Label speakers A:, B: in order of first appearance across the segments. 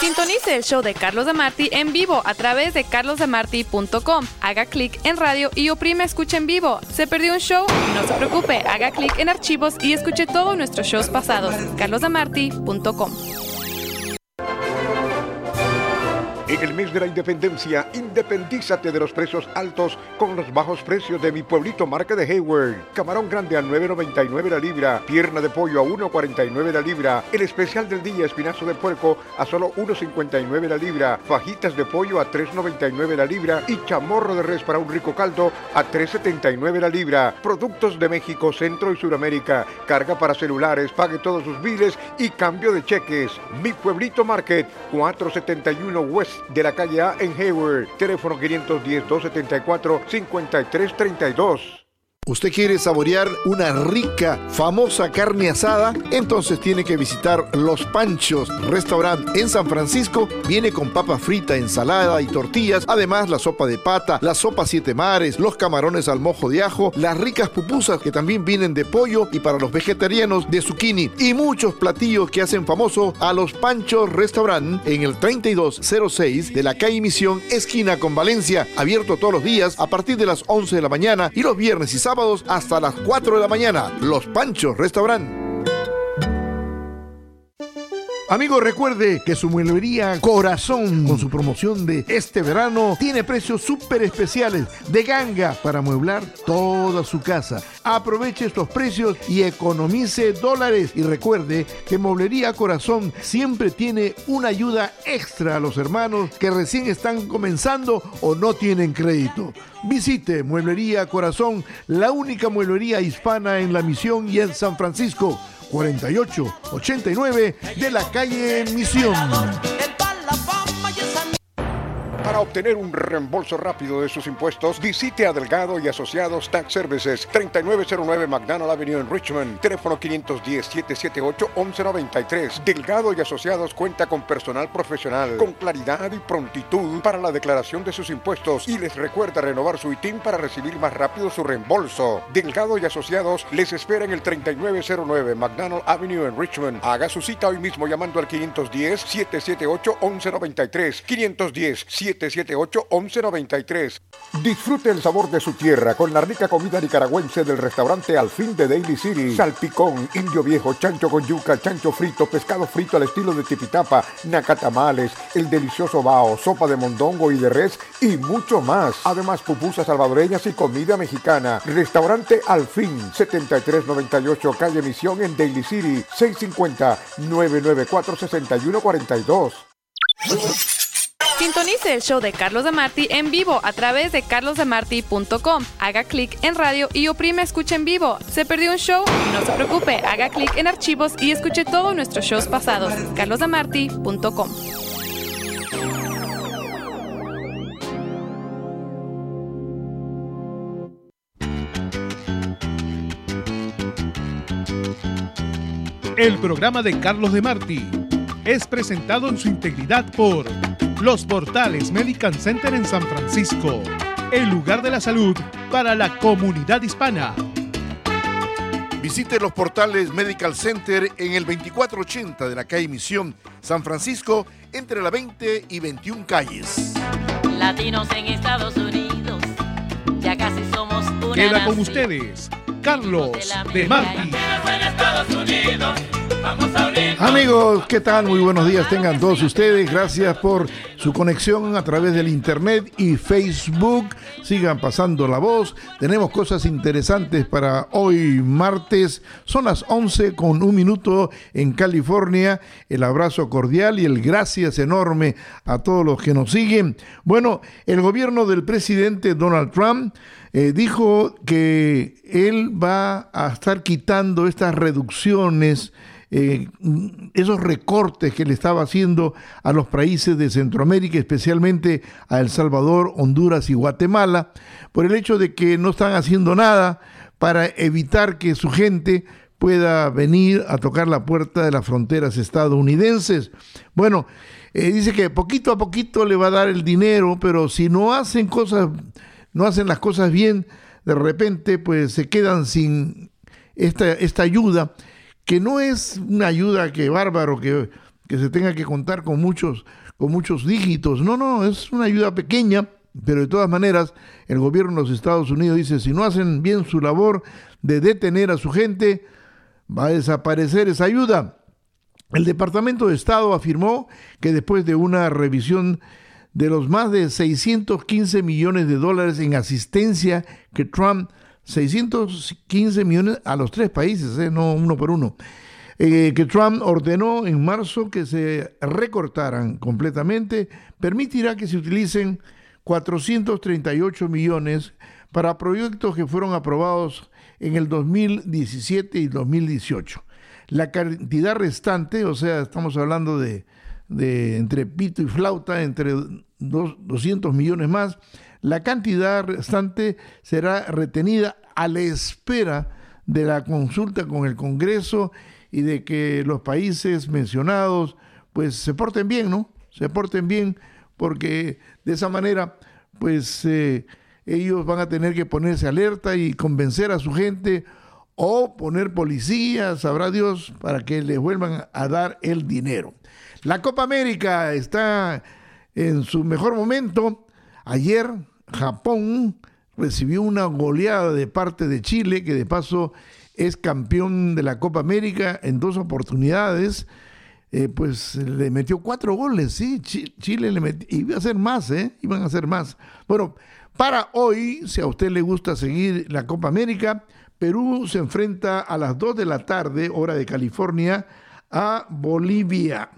A: Sintonice el show de Carlos de Marti en vivo a través de carlosdemarti.com. Haga clic en radio y oprime escucha en vivo. ¿Se perdió un show? No se preocupe, haga clic en archivos y escuche todos nuestros shows pasados. carlosdemarti.com.
B: el mes de la independencia, independízate de los precios altos con los bajos precios de mi pueblito marca de Hayward. Camarón grande a 9.99 la libra, pierna de pollo a 1.49 la libra, el especial del día espinazo de puerco a solo 1.59 la libra, fajitas de pollo a 3.99 la libra y chamorro de res para un rico caldo a 3.79 la libra. Productos de México, Centro y Sudamérica, carga para celulares, pague todos sus biles y cambio de cheques. Mi pueblito Market, 471 West de la calle A en Hayward. Teléfono 510-274-5332.
C: ¿Usted quiere saborear una rica, famosa carne asada? Entonces tiene que visitar Los Panchos Restaurant en San Francisco. Viene con papa frita, ensalada y tortillas. Además, la sopa de pata, la sopa siete mares, los camarones al mojo de ajo, las ricas pupusas que también vienen de pollo y para los vegetarianos de zucchini. Y muchos platillos que hacen famoso a Los Panchos Restaurant en el 3206 de la calle Misión, esquina con Valencia. Abierto todos los días a partir de las 11 de la mañana y los viernes y sábados hasta las 4 de la mañana. Los Panchos Restaurant. Amigo, recuerde que su mueblería Corazón, con su promoción de este verano, tiene precios súper especiales de ganga para mueblar toda su casa. Aproveche estos precios y economice dólares. Y recuerde que Mueblería Corazón siempre tiene una ayuda extra a los hermanos que recién están comenzando o no tienen crédito. Visite Mueblería Corazón, la única mueblería hispana en la misión y en San Francisco. 4889 de la calle Misión.
B: Obtener un reembolso rápido de sus impuestos, visite a Delgado y Asociados Tax Services, 3909 McDonald Avenue en Richmond, teléfono 510-778-1193. Delgado y Asociados cuenta con personal profesional, con claridad y prontitud para la declaración de sus impuestos y les recuerda renovar su ITIN para recibir más rápido su reembolso. Delgado y Asociados les espera en el 3909 McDonald Avenue en Richmond. Haga su cita hoy mismo llamando al 510-778-1193. 510 778-1193. Disfrute el sabor de su tierra con la rica comida nicaragüense del restaurante Al Fin de Daily City. Salpicón, indio viejo, chancho con yuca, chancho frito, pescado frito al estilo de tipitapa, nacatamales, el delicioso bao, sopa de mondongo y de res y mucho más. Además, pupusas salvadoreñas y comida mexicana. Restaurante Al Fin, 7398 Calle Misión en Daily City, 650-994-6142.
A: Sintonice el show de Carlos de en vivo a través de carlosdemarti.com. Haga clic en radio y oprime escucha en vivo. ¿Se perdió un show? No se preocupe, haga clic en archivos y escuche todos nuestros shows pasados. carlosdemarti.com.
D: El programa de Carlos de Marti es presentado en su integridad por los portales Medical Center en San Francisco, el lugar de la salud para la comunidad hispana.
C: Visite los portales Medical Center en el 2480 de la calle Misión, San Francisco, entre la 20 y 21 calles.
E: Latinos en Estados Unidos, ya casi somos una
D: Queda con
E: nación.
D: ustedes, Carlos de Marti.
C: Amigos, ¿qué tal? Muy buenos días tengan todos ustedes. Gracias por su conexión a través del Internet y Facebook. Sigan pasando la voz. Tenemos cosas interesantes para hoy martes. Son las 11 con un minuto en California. El abrazo cordial y el gracias enorme a todos los que nos siguen. Bueno, el gobierno del presidente Donald Trump eh, dijo que él va a estar quitando estas reducciones, eh, esos recortes que le estaba haciendo a los países de Centroamérica, especialmente a El Salvador, Honduras y Guatemala, por el hecho de que no están haciendo nada para evitar que su gente pueda venir a tocar la puerta de las fronteras estadounidenses. Bueno, eh, dice que poquito a poquito le va a dar el dinero, pero si no hacen cosas no hacen las cosas bien, de repente pues se quedan sin esta, esta ayuda, que no es una ayuda que bárbaro, que, que se tenga que contar con muchos, con muchos dígitos. No, no, es una ayuda pequeña, pero de todas maneras el gobierno de los Estados Unidos dice, si no hacen bien su labor de detener a su gente, va a desaparecer esa ayuda. El Departamento de Estado afirmó que después de una revisión de los más de 615 millones de dólares en asistencia que Trump, 615 millones a los tres países, ¿eh? no uno por uno, eh, que Trump ordenó en marzo que se recortaran completamente, permitirá que se utilicen 438 millones para proyectos que fueron aprobados en el 2017 y 2018. La cantidad restante, o sea, estamos hablando de de entre pito y flauta, entre 200 millones más, la cantidad restante será retenida a la espera de la consulta con el Congreso y de que los países mencionados pues se porten bien, ¿no? Se porten bien porque de esa manera pues eh, ellos van a tener que ponerse alerta y convencer a su gente o poner policías, sabrá Dios, para que les vuelvan a dar el dinero. La Copa América está en su mejor momento. Ayer Japón recibió una goleada de parte de Chile, que de paso es campeón de la Copa América en dos oportunidades. Eh, pues le metió cuatro goles, sí, Chile le metió, iba a hacer más, ¿eh? Iban a hacer más. Bueno, para hoy, si a usted le gusta seguir la Copa América, Perú se enfrenta a las 2 de la tarde, hora de California, a Bolivia.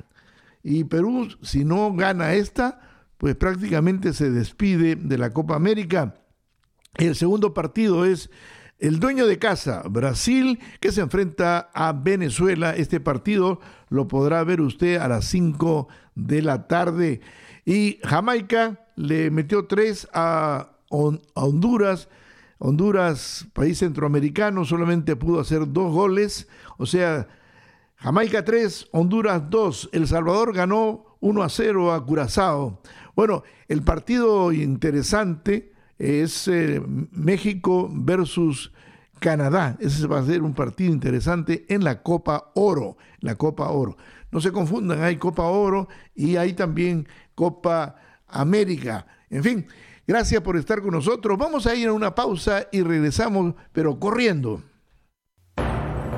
C: Y Perú, si no gana esta, pues prácticamente se despide de la Copa América. El segundo partido es el dueño de casa, Brasil, que se enfrenta a Venezuela. Este partido lo podrá ver usted a las 5 de la tarde. Y Jamaica le metió tres a, Honduras. Honduras, país centroamericano, solamente pudo hacer dos goles. O sea, Jamaica 3, Honduras 2. El Salvador ganó 1 a 0 a Curazao. Bueno, el partido interesante es eh, México versus Canadá. Ese va a ser un partido interesante en la Copa Oro. La Copa Oro. No se confundan, hay Copa Oro y hay también Copa América. En fin, gracias por estar con nosotros. Vamos a ir a una pausa y regresamos, pero corriendo.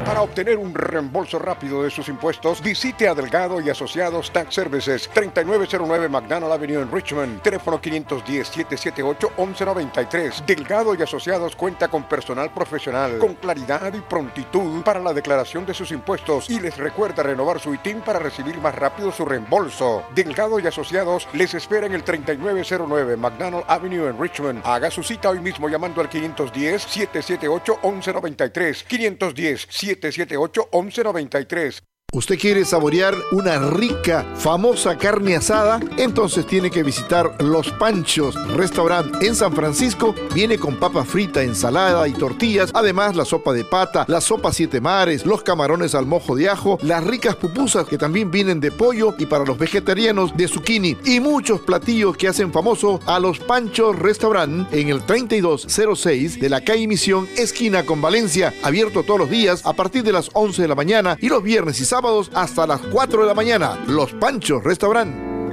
B: Para obtener un reembolso rápido de sus impuestos, visite a Delgado y Asociados Tax Services, 3909 McDonald Avenue en Richmond, teléfono 510-778-1193. Delgado y Asociados cuenta con personal profesional, con claridad y prontitud para la declaración de sus impuestos y les recuerda renovar su ITIN para recibir más rápido su reembolso. Delgado y Asociados les espera en el 3909 McDonald Avenue en Richmond. Haga su cita hoy mismo llamando al 510-778-1193. 510 778 1193
C: ¿Usted quiere saborear una rica, famosa carne asada? Entonces tiene que visitar Los Panchos Restaurant en San Francisco. Viene con papa frita, ensalada y tortillas. Además, la sopa de pata, la sopa siete mares, los camarones al mojo de ajo, las ricas pupusas que también vienen de pollo y para los vegetarianos de zucchini. Y muchos platillos que hacen famoso a Los Panchos Restaurant en el 3206 de la calle Misión, esquina con Valencia. Abierto todos los días a partir de las 11 de la mañana y los viernes y sábados hasta las 4 de la mañana. Los Panchos Restaurant.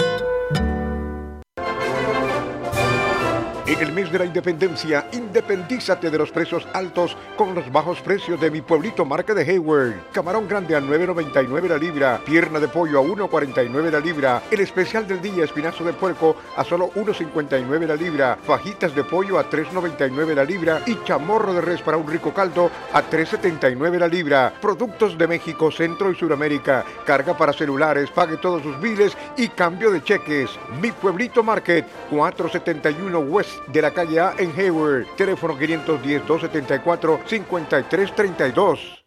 B: En el mes de la independencia, independízate de los precios altos con los bajos precios de mi pueblito marca de Hayward. Camarón grande a 9.99 la libra, pierna de pollo a 1.49 la libra, el especial del día espinazo de puerco a solo 1.59 la libra, fajitas de pollo a 3.99 la libra y chamorro de res para un rico caldo a 3.79 la libra. Productos de México, Centro y Sudamérica. Carga para celulares, pague todos sus biles y cambio de cheques. Mi pueblito Market 471 West de la calle A en Hayward. Teléfono 510-274-5332.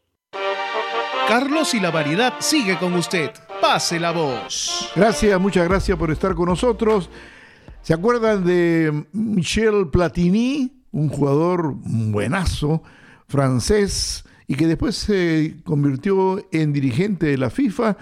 D: Carlos y la variedad sigue con usted. Pase la voz.
C: Gracias, muchas gracias por estar con nosotros. ¿Se acuerdan de Michel Platini, un jugador buenazo francés y que después se convirtió en dirigente de la FIFA?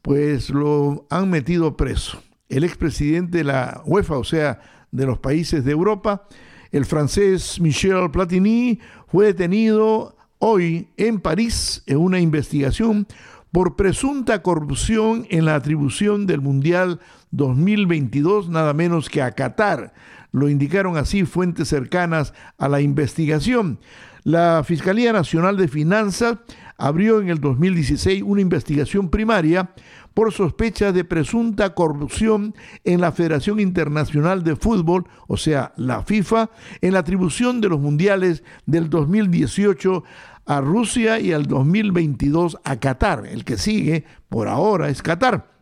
C: Pues lo han metido preso. El expresidente de la UEFA, o sea, de los países de Europa. El francés Michel Platini fue detenido hoy en París en una investigación por presunta corrupción en la atribución del Mundial 2022, nada menos que a Qatar. Lo indicaron así fuentes cercanas a la investigación. La Fiscalía Nacional de Finanzas abrió en el 2016 una investigación primaria por sospecha de presunta corrupción en la Federación Internacional de Fútbol, o sea, la FIFA, en la atribución de los mundiales del 2018 a Rusia y al 2022 a Qatar. El que sigue por ahora es Qatar.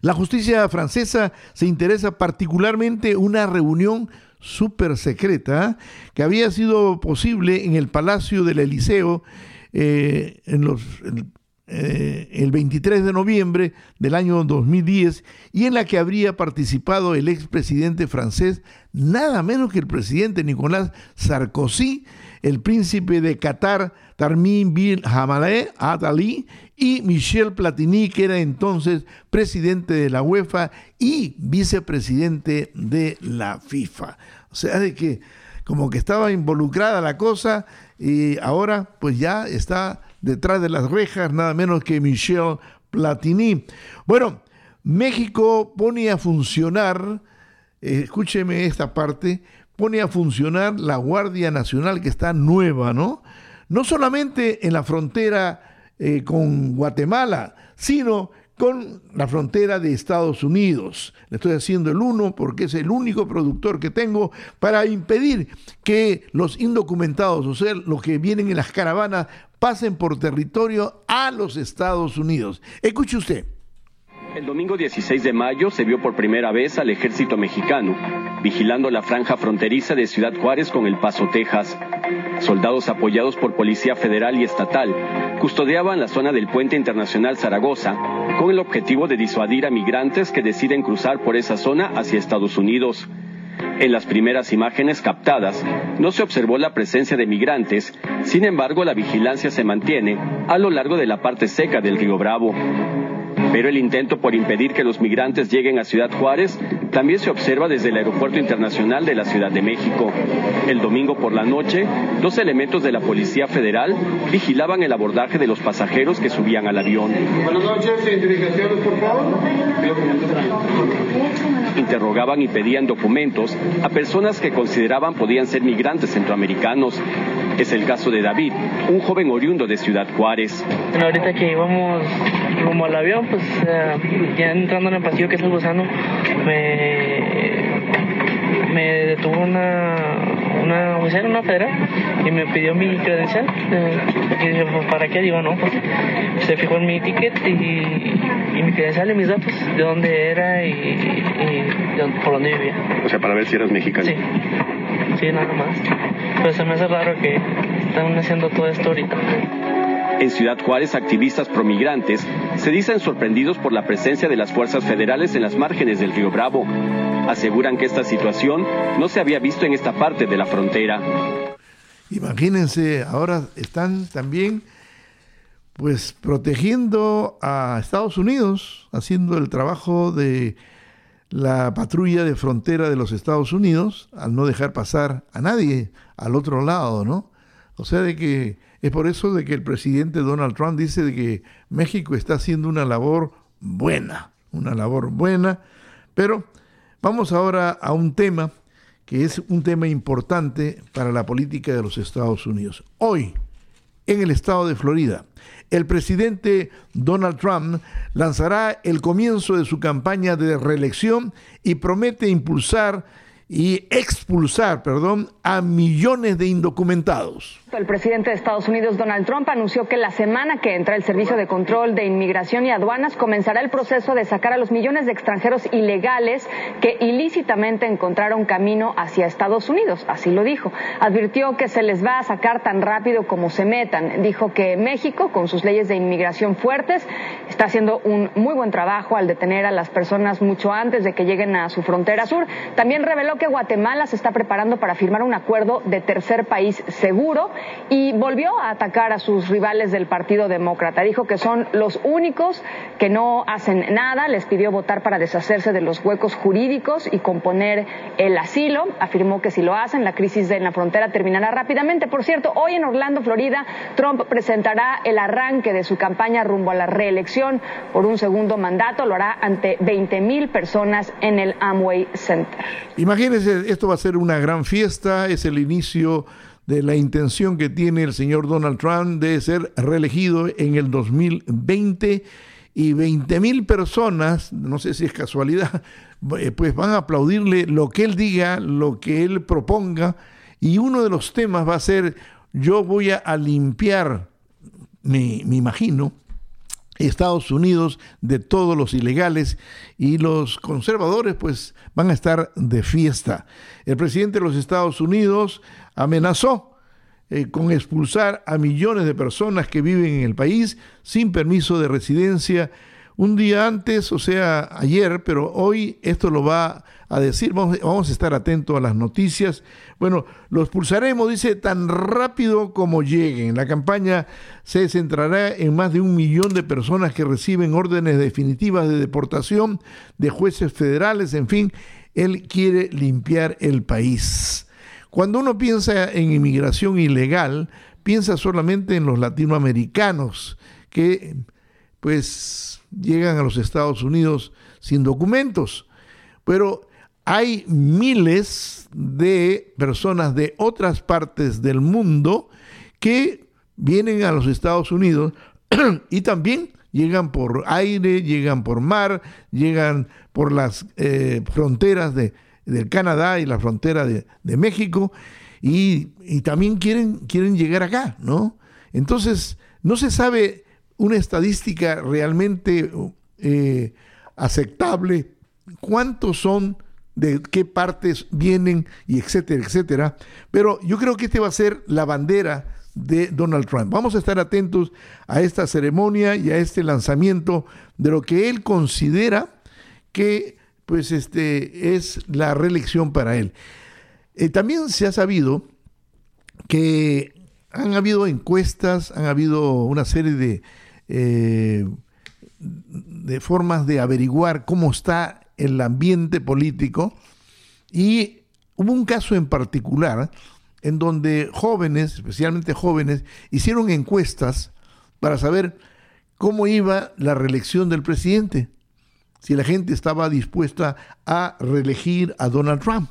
C: La justicia francesa se interesa particularmente una reunión súper secreta que había sido posible en el Palacio del Eliseo eh, en los, eh, el 23 de noviembre del año 2010 y en la que habría participado el expresidente francés, nada menos que el presidente Nicolás Sarkozy, el príncipe de Qatar, Tarmin bin Hamaleh Atali, y Michel Platini, que era entonces presidente de la UEFA y vicepresidente de la FIFA. O sea, de que como que estaba involucrada la cosa y ahora pues ya está detrás de las rejas nada menos que Michel Platini. Bueno, México pone a funcionar, eh, escúcheme esta parte, pone a funcionar la Guardia Nacional que está nueva, ¿no? No solamente en la frontera eh, con Guatemala, sino con la frontera de Estados Unidos. Le estoy haciendo el uno porque es el único productor que tengo para impedir que los indocumentados, o sea, los que vienen en las caravanas, pasen por territorio a los Estados Unidos. Escuche usted.
F: El domingo 16 de mayo se vio por primera vez al ejército mexicano vigilando la franja fronteriza de Ciudad Juárez con El Paso, Texas. Soldados apoyados por Policía Federal y Estatal custodiaban la zona del puente internacional Zaragoza con el objetivo de disuadir a migrantes que deciden cruzar por esa zona hacia Estados Unidos. En las primeras imágenes captadas no se observó la presencia de migrantes, sin embargo la vigilancia se mantiene a lo largo de la parte seca del río Bravo. Pero el intento por impedir que los migrantes lleguen a Ciudad Juárez también se observa desde el Aeropuerto Internacional de la Ciudad de México. El domingo por la noche, dos elementos de la Policía Federal vigilaban el abordaje de los pasajeros que subían al avión. Buenas noches, identificaciones por favor. Interrogaban y pedían documentos a personas que consideraban podían ser migrantes centroamericanos. Es el caso de David, un joven oriundo de Ciudad Juárez.
G: ahorita que íbamos como al avión, pues eh, ya entrando en el pasillo que es el gusano, me, me detuvo una, una oficial, una federal, y me pidió mi credencial. Eh, y dije, pues, ¿para qué? Digo, no, pues se fijó en mi ticket y, y mi credencial y mis datos, de dónde era y, y por dónde vivía.
F: O sea, para ver si eras mexicano.
G: Sí, sí, nada más. Pero se me hace raro que están haciendo todo esto ahorita.
F: En Ciudad Juárez, activistas promigrantes se dicen sorprendidos por la presencia de las fuerzas federales en las márgenes del río Bravo. Aseguran que esta situación no se había visto en esta parte de la frontera.
C: Imagínense, ahora están también pues protegiendo a Estados Unidos, haciendo el trabajo de la patrulla de frontera de los Estados Unidos, al no dejar pasar a nadie al otro lado, ¿no? O sea, de que es por eso de que el presidente Donald Trump dice de que México está haciendo una labor buena, una labor buena, pero vamos ahora a un tema que es un tema importante para la política de los Estados Unidos. Hoy, en el estado de Florida, el presidente Donald Trump lanzará el comienzo de su campaña de reelección y promete impulsar y expulsar, perdón, a millones de indocumentados.
H: El presidente de Estados Unidos, Donald Trump, anunció que la semana que entra el Servicio de Control de Inmigración y Aduanas comenzará el proceso de sacar a los millones de extranjeros ilegales que ilícitamente encontraron camino hacia Estados Unidos. Así lo dijo. Advirtió que se les va a sacar tan rápido como se metan. Dijo que México, con sus leyes de inmigración fuertes, está haciendo un muy buen trabajo al detener a las personas mucho antes de que lleguen a su frontera sur. También reveló que Guatemala se está preparando para firmar un acuerdo de tercer país seguro y volvió a atacar a sus rivales del Partido Demócrata. Dijo que son los únicos que no hacen nada, les pidió votar para deshacerse de los huecos jurídicos y componer el asilo. Afirmó que si lo hacen, la crisis en la frontera terminará rápidamente. Por cierto, hoy en Orlando, Florida, Trump presentará el arranque de su campaña rumbo a la reelección por un segundo mandato. Lo hará ante 20 mil personas en el Amway Center.
C: Imagínense, esto va a ser una gran fiesta, es el inicio de la intención que tiene el señor Donald Trump de ser reelegido en el 2020 y 20 mil personas, no sé si es casualidad, eh, pues van a aplaudirle lo que él diga, lo que él proponga, y uno de los temas va a ser, yo voy a limpiar, me, me imagino, Estados Unidos de todos los ilegales y los conservadores pues van a estar de fiesta. El presidente de los Estados Unidos amenazó eh, con expulsar a millones de personas que viven en el país sin permiso de residencia un día antes, o sea, ayer, pero hoy esto lo va a decir. Vamos, a estar atentos a las noticias. Bueno, los pulsaremos, dice, tan rápido como lleguen. La campaña se centrará en más de un millón de personas que reciben órdenes definitivas de deportación de jueces federales. En fin, él quiere limpiar el país. Cuando uno piensa en inmigración ilegal, piensa solamente en los latinoamericanos que pues llegan a los Estados Unidos sin documentos. Pero hay miles de personas de otras partes del mundo que vienen a los Estados Unidos y también llegan por aire, llegan por mar, llegan por las eh, fronteras de, del Canadá y la frontera de, de México y, y, también quieren, quieren llegar acá, ¿no? Entonces, no se sabe una estadística realmente eh, aceptable, cuántos son, de qué partes vienen y etcétera, etcétera. Pero yo creo que este va a ser la bandera de Donald Trump. Vamos a estar atentos a esta ceremonia y a este lanzamiento de lo que él considera que pues este es la reelección para él. Eh, también se ha sabido que han habido encuestas, han habido una serie de eh, de formas de averiguar cómo está el ambiente político y hubo un caso en particular en donde jóvenes, especialmente jóvenes, hicieron encuestas para saber cómo iba la reelección del presidente, si la gente estaba dispuesta a reelegir a Donald Trump.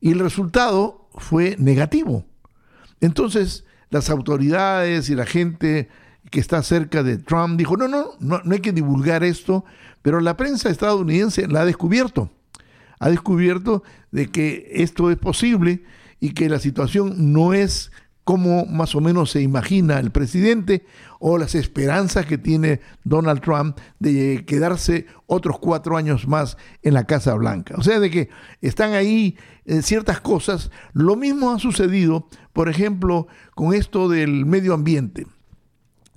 C: Y el resultado fue negativo. Entonces, las autoridades y la gente que está cerca de Trump, dijo, no, no, no, no hay que divulgar esto, pero la prensa estadounidense la ha descubierto. Ha descubierto de que esto es posible y que la situación no es como más o menos se imagina el presidente o las esperanzas que tiene Donald Trump de quedarse otros cuatro años más en la Casa Blanca. O sea, de que están ahí eh, ciertas cosas. Lo mismo ha sucedido, por ejemplo, con esto del medio ambiente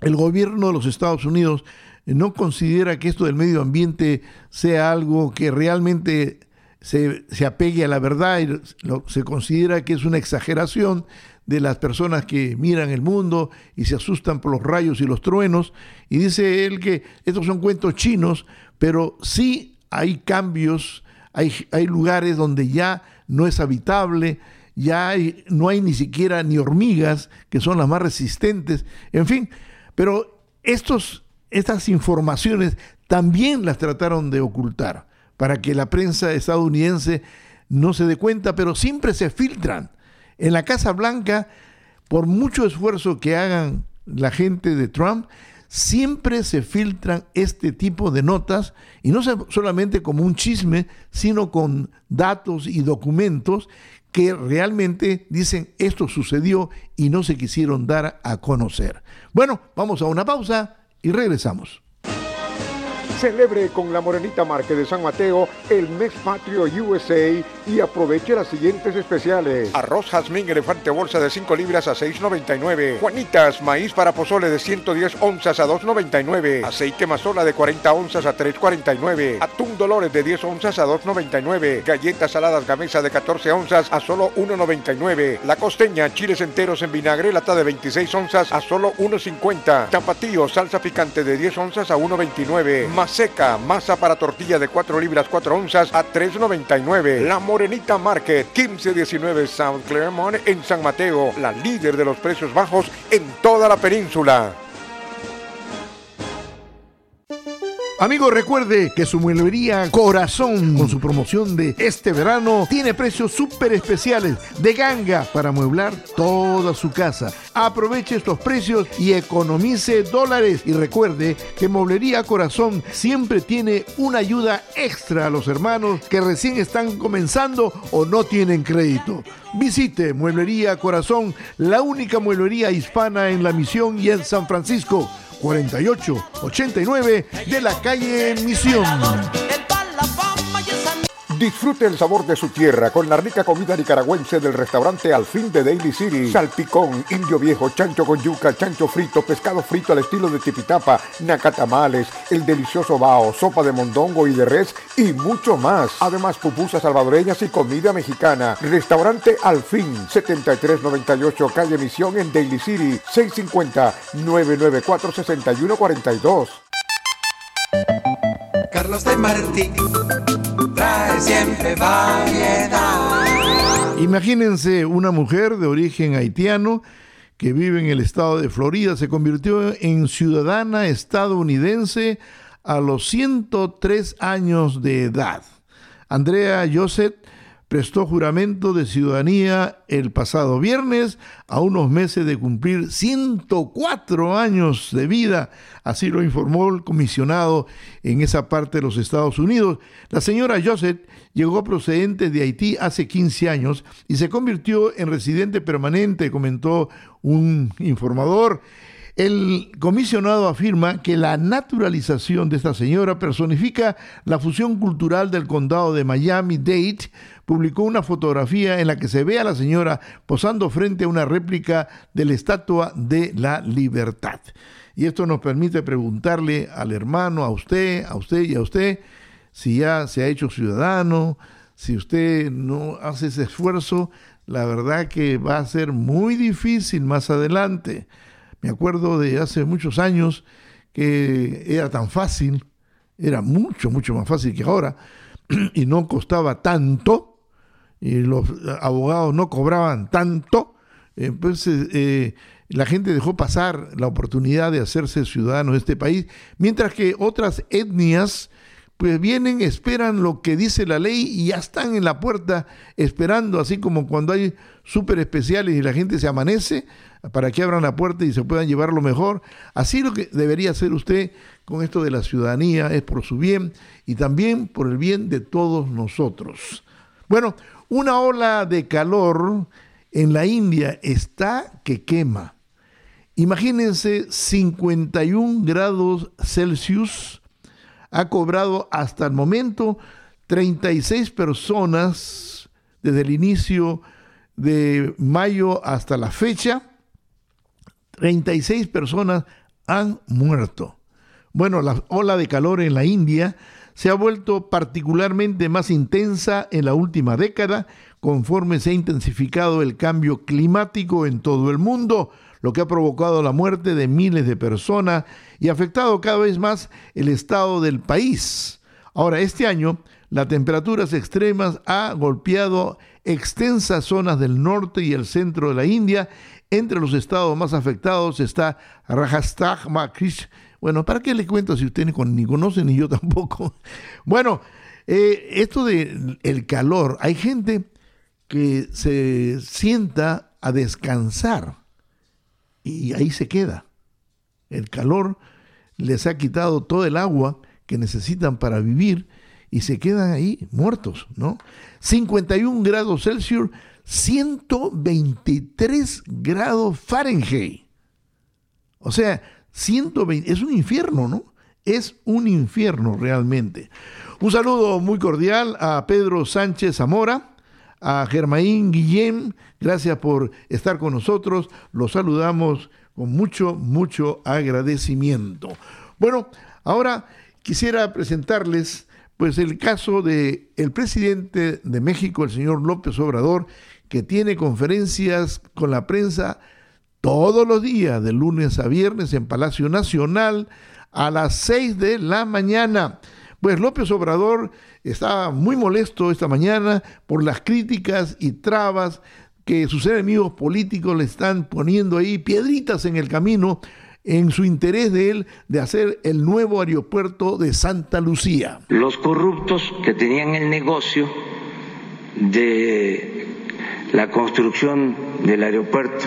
C: el gobierno de los Estados Unidos no considera que esto del medio ambiente sea algo que realmente se, apegue a la verdad y se considera que es una exageración de las personas que miran el mundo y se asustan por los rayos y los truenos. Y dice él que estos son cuentos chinos, pero sí hay cambios, hay, hay lugares donde ya no es habitable, ya no hay ni siquiera ni hormigas, que son las más resistentes. En fin, pero estos, estas informaciones también las trataron de ocultar para que la prensa estadounidense no se dé cuenta, pero siempre se filtran. En la Casa Blanca, por mucho esfuerzo que hagan la gente de Trump, siempre se filtran este tipo de notas, y no solamente como un chisme, sino con datos y documentos que realmente dicen esto sucedió y no se quisieron dar a conocer. Bueno, vamos a una pausa y regresamos.
B: Celebre con la Morenita Market de San Mateo el mes patrio USA y aproveche las siguientes especiales. Arroz jazmín elefante bolsa de 5 libras a 6.99. Juanitas, maíz para pozole de 110 onzas a 2.99. Aceite mazola de 40 onzas a 3.49. Atún Dolores de 10 onzas a 2.99. Galletas saladas gamesa de 14 onzas a solo 1.99. La costeña, chiles enteros en vinagre, lata de 26 onzas a solo 1.50. Tapatío, salsa picante de 10 onzas a 1.29 seca, masa para tortilla de 4 libras 4 onzas a 3.99. La Morenita Market, 1519 South Claremont en San Mateo, la líder de los precios bajos en toda la península.
C: Amigo, recuerde que su mueblería Corazón, con su promoción de este verano, tiene precios súper especiales de ganga para mueblar toda su casa. Aproveche estos precios y economice dólares. Y recuerde que Mueblería Corazón siempre tiene una ayuda extra a los hermanos que recién están comenzando o no tienen crédito. Visite Mueblería Corazón, la única mueblería hispana en la misión y en San Francisco. 4889 de la calle Misión.
B: Disfrute el sabor de su tierra con la rica comida nicaragüense del restaurante Al Fin de Daily City. Salpicón, indio viejo, chancho con yuca, chancho frito, pescado frito al estilo de tipitapa, nacatamales, el delicioso bao, sopa de mondongo y de res y mucho más. Además, pupusas salvadoreñas y comida mexicana. Restaurante Al Fin, 7398 Calle Misión en Daily City, 650-994-6142.
I: Carlos de Martí trae siempre variedad.
C: Imagínense una mujer de origen haitiano que vive en el estado de Florida, se convirtió en ciudadana estadounidense a los 103 años de edad. Andrea Joseph prestó juramento de ciudadanía el pasado viernes a unos meses de cumplir 104 años de vida, así lo informó el comisionado en esa parte de los Estados Unidos. La señora Joseph llegó procedente de Haití hace 15 años y se convirtió en residente permanente, comentó un informador. El comisionado afirma que la naturalización de esta señora personifica la fusión cultural del condado de Miami-Dade. Publicó una fotografía en la que se ve a la señora posando frente a una réplica de la Estatua de la Libertad. Y esto nos permite preguntarle al hermano, a usted, a usted y a usted, si ya se ha hecho ciudadano, si usted no hace ese esfuerzo, la verdad que va a ser muy difícil más adelante. Me acuerdo de hace muchos años que era tan fácil, era mucho, mucho más fácil que ahora, y no costaba tanto, y los abogados no cobraban tanto, entonces eh, la gente dejó pasar la oportunidad de hacerse ciudadanos de este país, mientras que otras etnias pues vienen, esperan lo que dice la ley y ya están en la puerta esperando, así como cuando hay súper especiales y la gente se amanece, para que abran la puerta y se puedan llevar lo mejor. Así lo que debería hacer usted con esto de la ciudadanía es por su bien y también por el bien de todos nosotros. Bueno, una ola de calor en la India está que quema. Imagínense 51 grados Celsius. Ha cobrado hasta el momento 36 personas desde el inicio de mayo hasta la fecha 36 personas han muerto. Bueno, la ola de calor en la India se ha vuelto particularmente más intensa en la última década conforme se ha intensificado el cambio climático en todo el mundo, lo que ha provocado la muerte de miles de personas y afectado cada vez más el estado del país. Ahora, este año, las temperaturas extremas ha golpeado extensas zonas del norte y el centro de la India entre los estados más afectados está Rajasthan. Bueno, ¿para qué le cuento si usted ni conoce ni yo tampoco? Bueno, eh, esto de el calor, hay gente que se sienta a descansar y ahí se queda. El calor les ha quitado todo el agua que necesitan para vivir y se quedan ahí muertos, ¿no? 51 grados Celsius 123 grados Fahrenheit. O sea, 120, es un infierno, ¿no? Es un infierno realmente. Un saludo muy cordial a Pedro Sánchez Zamora, a Germaín Guillén, gracias por estar con nosotros. Los saludamos con mucho, mucho agradecimiento. Bueno, ahora quisiera presentarles pues el caso de el presidente de México, el señor López Obrador, que tiene conferencias con la prensa todos los días, de lunes a viernes, en Palacio Nacional, a las 6 de la mañana. Pues López Obrador está muy molesto esta mañana por las críticas y trabas que sus enemigos políticos le están poniendo ahí, piedritas en el camino, en su interés de él de hacer el nuevo aeropuerto de Santa Lucía.
J: Los corruptos que tenían el negocio de la construcción del aeropuerto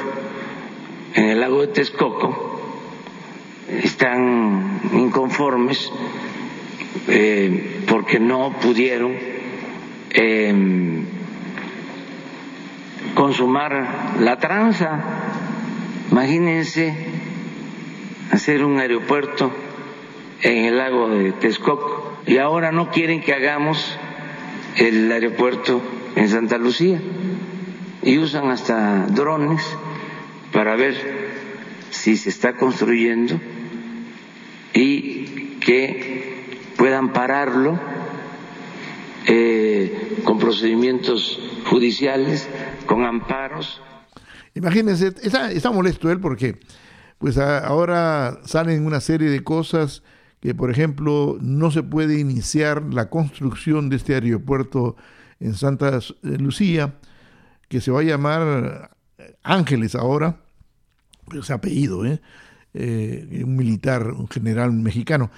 J: en el lago de Texcoco están inconformes eh, porque no pudieron eh, consumar la tranza. Imagínense hacer un aeropuerto en el lago de Texcoco y ahora no quieren que hagamos el aeropuerto en Santa Lucía y usan hasta drones para ver si se está construyendo y que puedan pararlo eh, con procedimientos judiciales, con amparos.
C: Imagínense, está, está molesto él porque pues ahora salen una serie de cosas que, por ejemplo, no se puede iniciar la construcción de este aeropuerto en Santa Lucía, que se va a llamar Ángeles ahora, ese apellido, ¿eh? Eh, un militar, un general mexicano.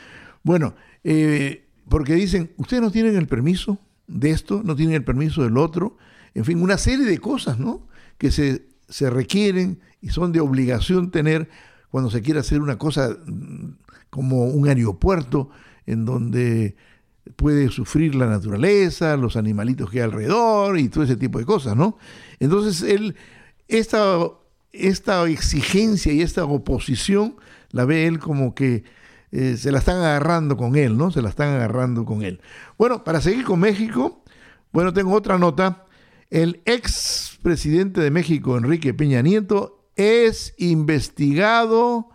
C: Bueno, eh, porque dicen, ustedes no tienen el permiso de esto, no tienen el permiso del otro, en fin, una serie de cosas, ¿no? Que se, se requieren y son de obligación tener cuando se quiere hacer una cosa mm, como un aeropuerto en donde puede sufrir la naturaleza, los animalitos que hay alrededor y todo ese tipo de cosas, ¿no? Entonces, él, esta esta exigencia y esta oposición la ve él como que eh, se la están agarrando con él, ¿no? Se la están agarrando con él. Bueno, para seguir con México, bueno, tengo otra nota. El ex presidente de México, Enrique Peña Nieto, es investigado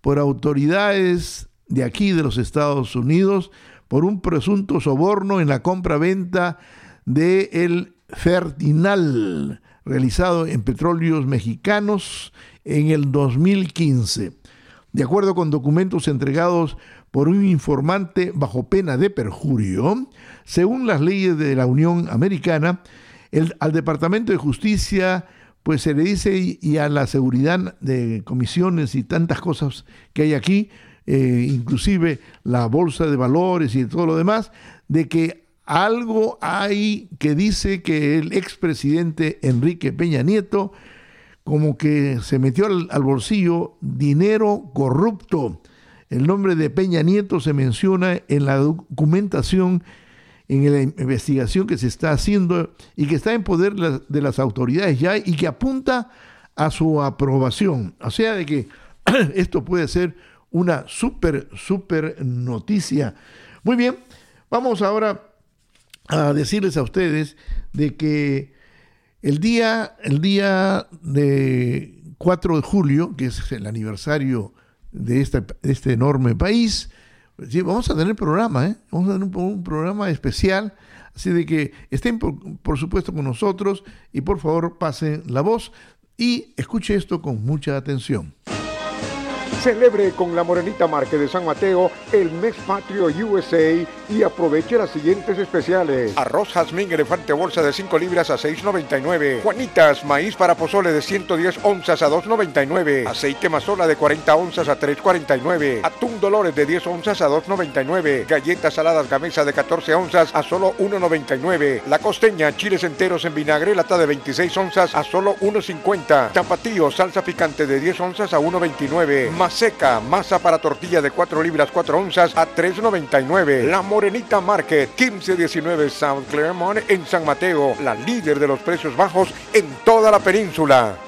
C: por autoridades de aquí, de los Estados Unidos, por un presunto soborno en la compra-venta de el Fertinal realizado en petróleos mexicanos en el 2015. De acuerdo con documentos entregados por un informante bajo pena de perjurio, según las leyes de la Unión Americana, al Departamento de Justicia pues se le dice y a la seguridad de comisiones y tantas cosas que hay aquí, eh, inclusive la bolsa de valores y todo lo demás, de que algo hay que dice que el expresidente Enrique Peña Nieto como que se metió al, bolsillo dinero corrupto. El nombre de Peña Nieto se menciona en la documentación, en la investigación que se está haciendo y que está en poder de las autoridades ya y que apunta a su aprobación. O sea, de que esto puede ser una súper, súper noticia. Muy bien, vamos ahora a decirles a ustedes de que el día, el día de 4 de julio, que es el aniversario de este, este enorme país, vamos a tener programa, ¿eh? vamos a tener un, programa especial, así de que estén por, por supuesto con nosotros y por favor pasen la voz y escuche esto con mucha atención.
B: Celebre con la Morenita Marque de San Mateo el mes patrio USA y aproveche las siguientes especiales. Arroz jazmín elefante bolsa de 5 libras a 6.99. Juanitas, maíz para pozole de 110 onzas a 2.99. Aceite mazola de 40 onzas a 3.49. Atún Dolores de 10 onzas a 2.99. Galletas saladas gamesa de 14 onzas a solo 1.99. La costeña, chiles enteros en vinagre, lata de 26 onzas a solo 1.50. Tapatío, salsa picante de 10 onzas a 1.29 seca, masa para tortilla de 4 libras 4 onzas a 3.99. La Morenita Market, 1519 South Claremont en San Mateo, la líder de los precios bajos en toda la península.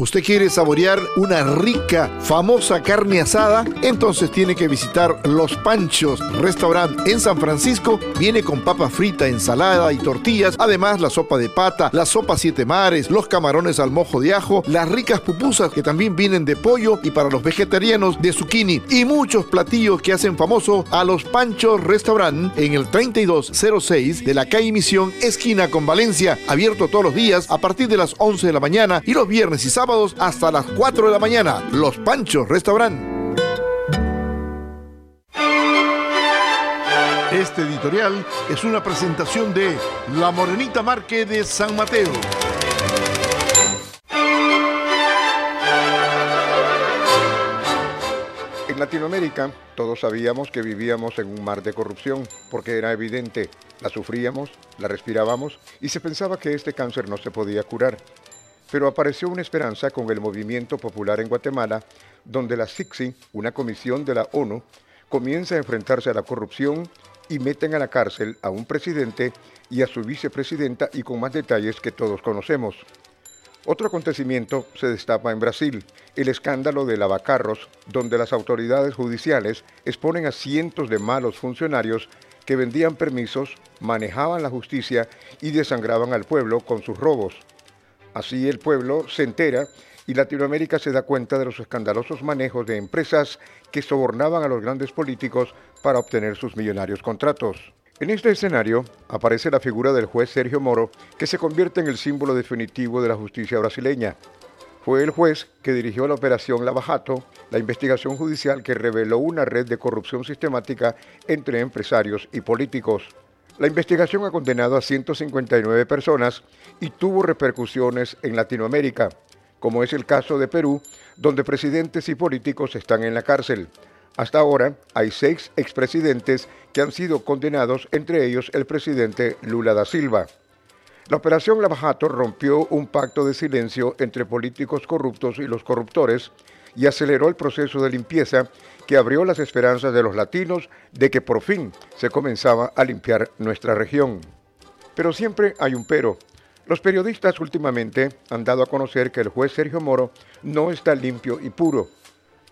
C: ¿Usted quiere saborear una rica, famosa carne asada? Entonces tiene que visitar Los Panchos Restaurant en San Francisco. Viene con papa frita, ensalada y tortillas. Además, la sopa de pata, la sopa siete mares, los camarones al mojo de ajo, las ricas pupusas que también vienen de pollo y para los vegetarianos de zucchini. Y muchos platillos que hacen famoso a Los Panchos Restaurant en el 3206 de la calle Misión, esquina con Valencia. Abierto todos los días a partir de las 11 de la mañana y los viernes y sábados hasta las 4 de la mañana. Los Panchos Restaurant. Este editorial es una presentación de La Morenita Marque de San Mateo.
B: En Latinoamérica todos sabíamos que vivíamos en un mar de corrupción porque era evidente, la sufríamos, la respirábamos y se pensaba que este cáncer no se podía curar. Pero apareció una esperanza con el movimiento popular en Guatemala, donde la CICSI, una comisión de la ONU, comienza a enfrentarse a la corrupción y meten a la cárcel a un presidente y a su vicepresidenta y con más detalles que todos conocemos. Otro acontecimiento se destapa en Brasil, el escándalo de lavacarros, donde las autoridades judiciales exponen a cientos de malos funcionarios que vendían permisos, manejaban la justicia y desangraban al pueblo con sus robos. Así el pueblo se entera y Latinoamérica se da cuenta de los escandalosos manejos de empresas que sobornaban a los grandes políticos para obtener sus millonarios contratos. En este escenario aparece la figura del juez Sergio Moro, que se convierte en el símbolo definitivo de la justicia brasileña. Fue el juez que dirigió la operación Lavajato, la investigación judicial que reveló una red de corrupción sistemática entre empresarios y políticos. La investigación ha condenado a 159 personas y tuvo repercusiones en Latinoamérica, como es el caso de Perú, donde presidentes y políticos están en la cárcel. Hasta ahora hay seis expresidentes que han sido condenados, entre ellos el presidente Lula da Silva. La operación Lavajato rompió un pacto de silencio entre políticos corruptos y los corruptores y aceleró el proceso de limpieza que abrió las esperanzas de los latinos de que por fin se comenzaba a limpiar nuestra región. Pero siempre hay un pero. Los periodistas últimamente han dado a conocer que el juez Sergio Moro no está limpio y puro.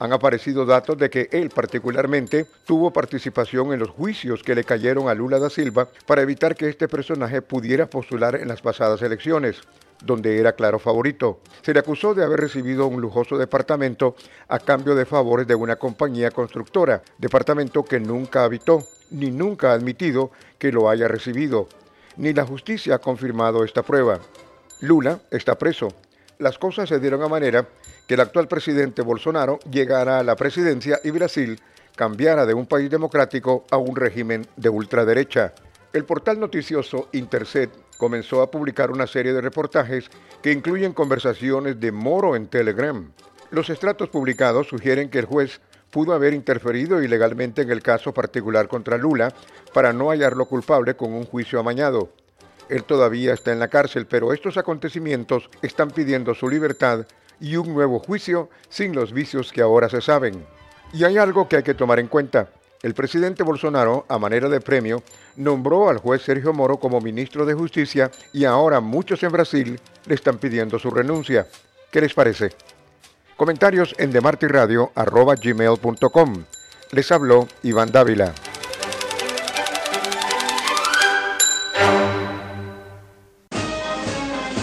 B: Han aparecido datos de que él particularmente tuvo participación en los juicios que le cayeron a Lula da Silva para evitar que este personaje pudiera postular en las pasadas elecciones donde era claro favorito. Se le acusó de haber recibido un lujoso departamento a cambio de favores de una compañía constructora, departamento que nunca habitó, ni nunca ha admitido que lo haya recibido. Ni la justicia ha confirmado esta prueba. Lula está preso. Las cosas se dieron a manera que el actual presidente Bolsonaro llegara a la presidencia y Brasil cambiara de un país democrático a un régimen de ultraderecha. El portal noticioso Intercept comenzó a publicar una serie de reportajes que incluyen conversaciones de Moro en Telegram. Los estratos publicados sugieren que el juez pudo haber interferido ilegalmente en el caso particular contra Lula para no hallarlo culpable con un juicio amañado. Él todavía está en la cárcel, pero estos acontecimientos están pidiendo su libertad y un nuevo juicio sin los vicios que ahora se saben. Y hay algo que hay que tomar en cuenta. El presidente Bolsonaro, a manera de premio, nombró al juez Sergio Moro como ministro de Justicia y ahora muchos en Brasil le están pidiendo su renuncia. ¿Qué les parece? Comentarios en demartiradio.com. Les habló Iván Dávila.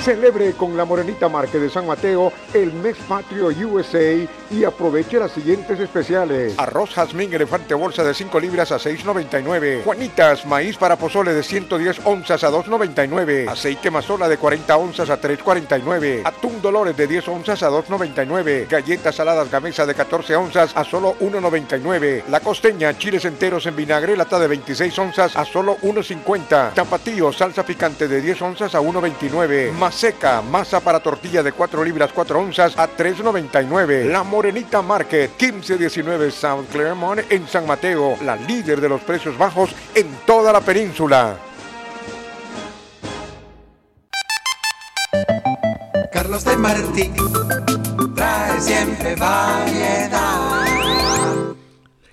B: Celebre con la Morenita Marque de San Mateo el mes patrio USA y aproveche las siguientes especiales. Arroz jazmín elefante bolsa de 5 libras a 6.99. Juanitas, maíz para pozole de 110 onzas a 2.99. Aceite mazola de 40 onzas a 3.49. Atún Dolores de 10 onzas a 2.99. Galletas saladas gamesa de 14 onzas a solo 1.99. La costeña, chiles enteros en vinagre, lata de 26 onzas a solo 1.50. Tapatío, salsa picante de 10 onzas a 1.29 seca, masa para tortilla de 4 libras 4 onzas a 3.99. La Morenita Market, 1519 South Claremont en San Mateo, la líder de los precios bajos en toda la península.
I: Carlos de Martí trae siempre variedad.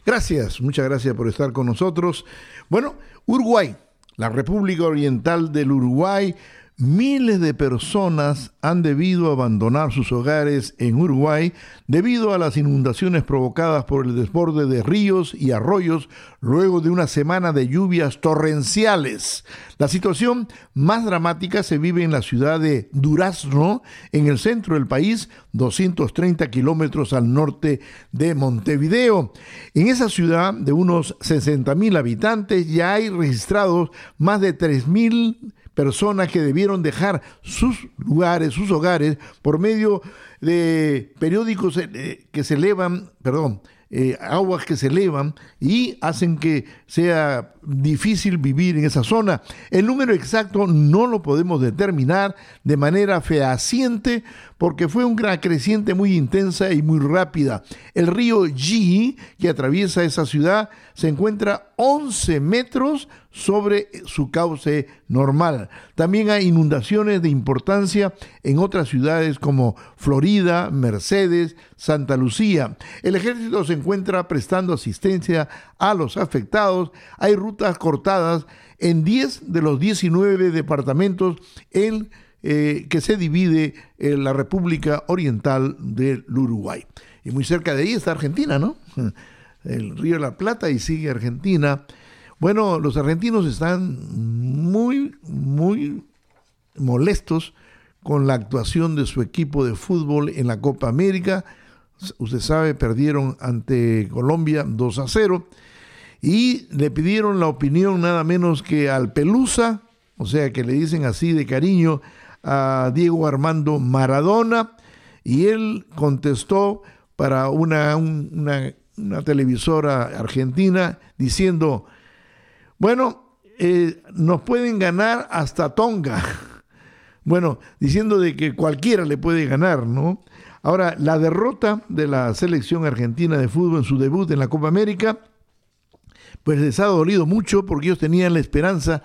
C: Gracias, muchas gracias por estar con nosotros. Bueno, Uruguay, la República Oriental del Uruguay Miles de personas han debido abandonar sus hogares en Uruguay debido a las inundaciones provocadas por el desborde de ríos y arroyos luego de una semana de lluvias torrenciales. La situación más dramática se vive en la ciudad de Durazno, en el centro del país, 230 kilómetros al norte de Montevideo. En esa ciudad de unos 60 mil habitantes ya hay registrados más de 3 mil personas que debieron dejar sus lugares, sus hogares, por medio de periódicos eh, que se elevan, perdón, eh, aguas que se elevan y hacen que sea difícil vivir en esa zona. El número exacto no lo podemos determinar de manera fehaciente porque fue una creciente muy intensa y muy rápida. El río G, que atraviesa esa ciudad, se encuentra 11 metros sobre su cauce normal. También hay inundaciones de importancia en otras ciudades como Florida, Mercedes, Santa Lucía. El ejército se encuentra prestando asistencia a los afectados. Hay rutas cortadas en 10 de los 19 departamentos en, eh, que se divide en la República Oriental del Uruguay. Y muy cerca de ahí está Argentina, ¿no? El Río de la Plata y sigue Argentina. Bueno, los argentinos están muy, muy molestos con la actuación de su equipo de fútbol en la Copa América. Usted sabe, perdieron ante Colombia 2 a 0 y le pidieron la opinión nada menos que al Pelusa, o sea que le dicen así de cariño a Diego Armando Maradona, y él contestó para una, una, televisora argentina diciendo, bueno, eh, nos pueden ganar hasta Tonga. Bueno, diciendo de que cualquiera le puede ganar, ¿no? Ahora, la derrota de la selección argentina de fútbol en su debut en la Copa América, pues les ha dolido mucho porque ellos tenían la esperanza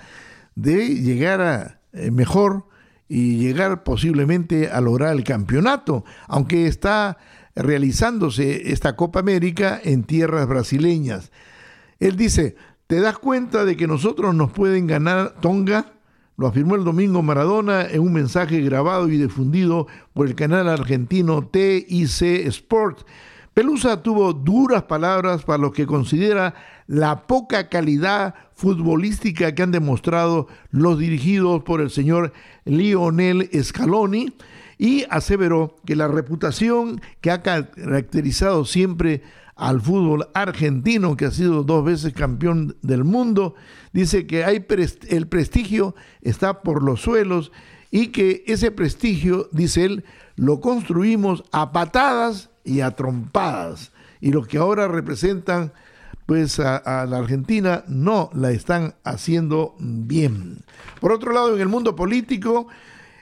C: de llegar a eh, mejor y llegar posiblemente a lograr el campeonato, aunque está realizándose esta Copa América en tierras brasileñas. Él dice, ¿Te das cuenta de que nosotros nos pueden ganar Tonga? Lo afirmó el domingo Maradona en un mensaje grabado y difundido por el canal argentino TIC Sport. Pelusa tuvo duras palabras para lo que considera la poca calidad futbolística que han demostrado los dirigidos por el señor Lionel Scaloni y aseveró que la reputación que ha caracterizado siempre al fútbol argentino, que ha sido dos veces campeón del mundo. Dice que hay el prestigio está por los suelos y que ese prestigio, dice él, lo construimos a patadas y a trompadas. Y los que ahora representan pues a, la Argentina no la están haciendo bien. Por otro lado, en el mundo político,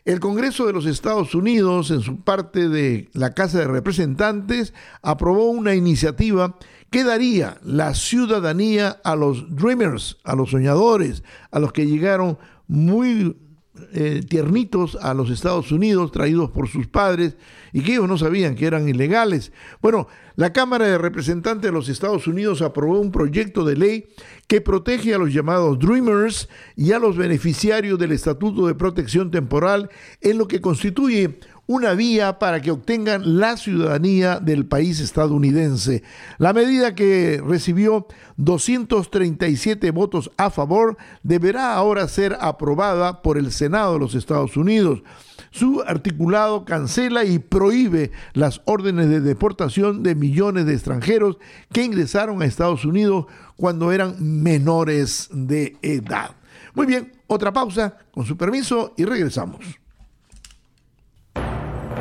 C: el Congreso de los Estados Unidos, en su parte de la Casa de Representantes, aprobó una iniciativa que daría la ciudadanía a los dreamers, a los soñadores, a los que llegaron muy eh, tiernitos a los Estados Unidos, traídos por sus padres, y que ellos no sabían que eran ilegales. Bueno, la Cámara de Representantes de los Estados Unidos aprobó un proyecto de ley que protege a los llamados Dreamers y a los beneficiarios del Estatuto de Protección Temporal en lo que constituye una vía para que obtengan la ciudadanía del país estadounidense. La medida que recibió 237 votos a favor deberá ahora ser aprobada por el Senado de los Estados Unidos. Su articulado cancela y prohíbe las órdenes de deportación de millones de extranjeros que ingresaron a Estados Unidos cuando eran menores de edad. Muy bien, otra pausa, con su permiso, y regresamos.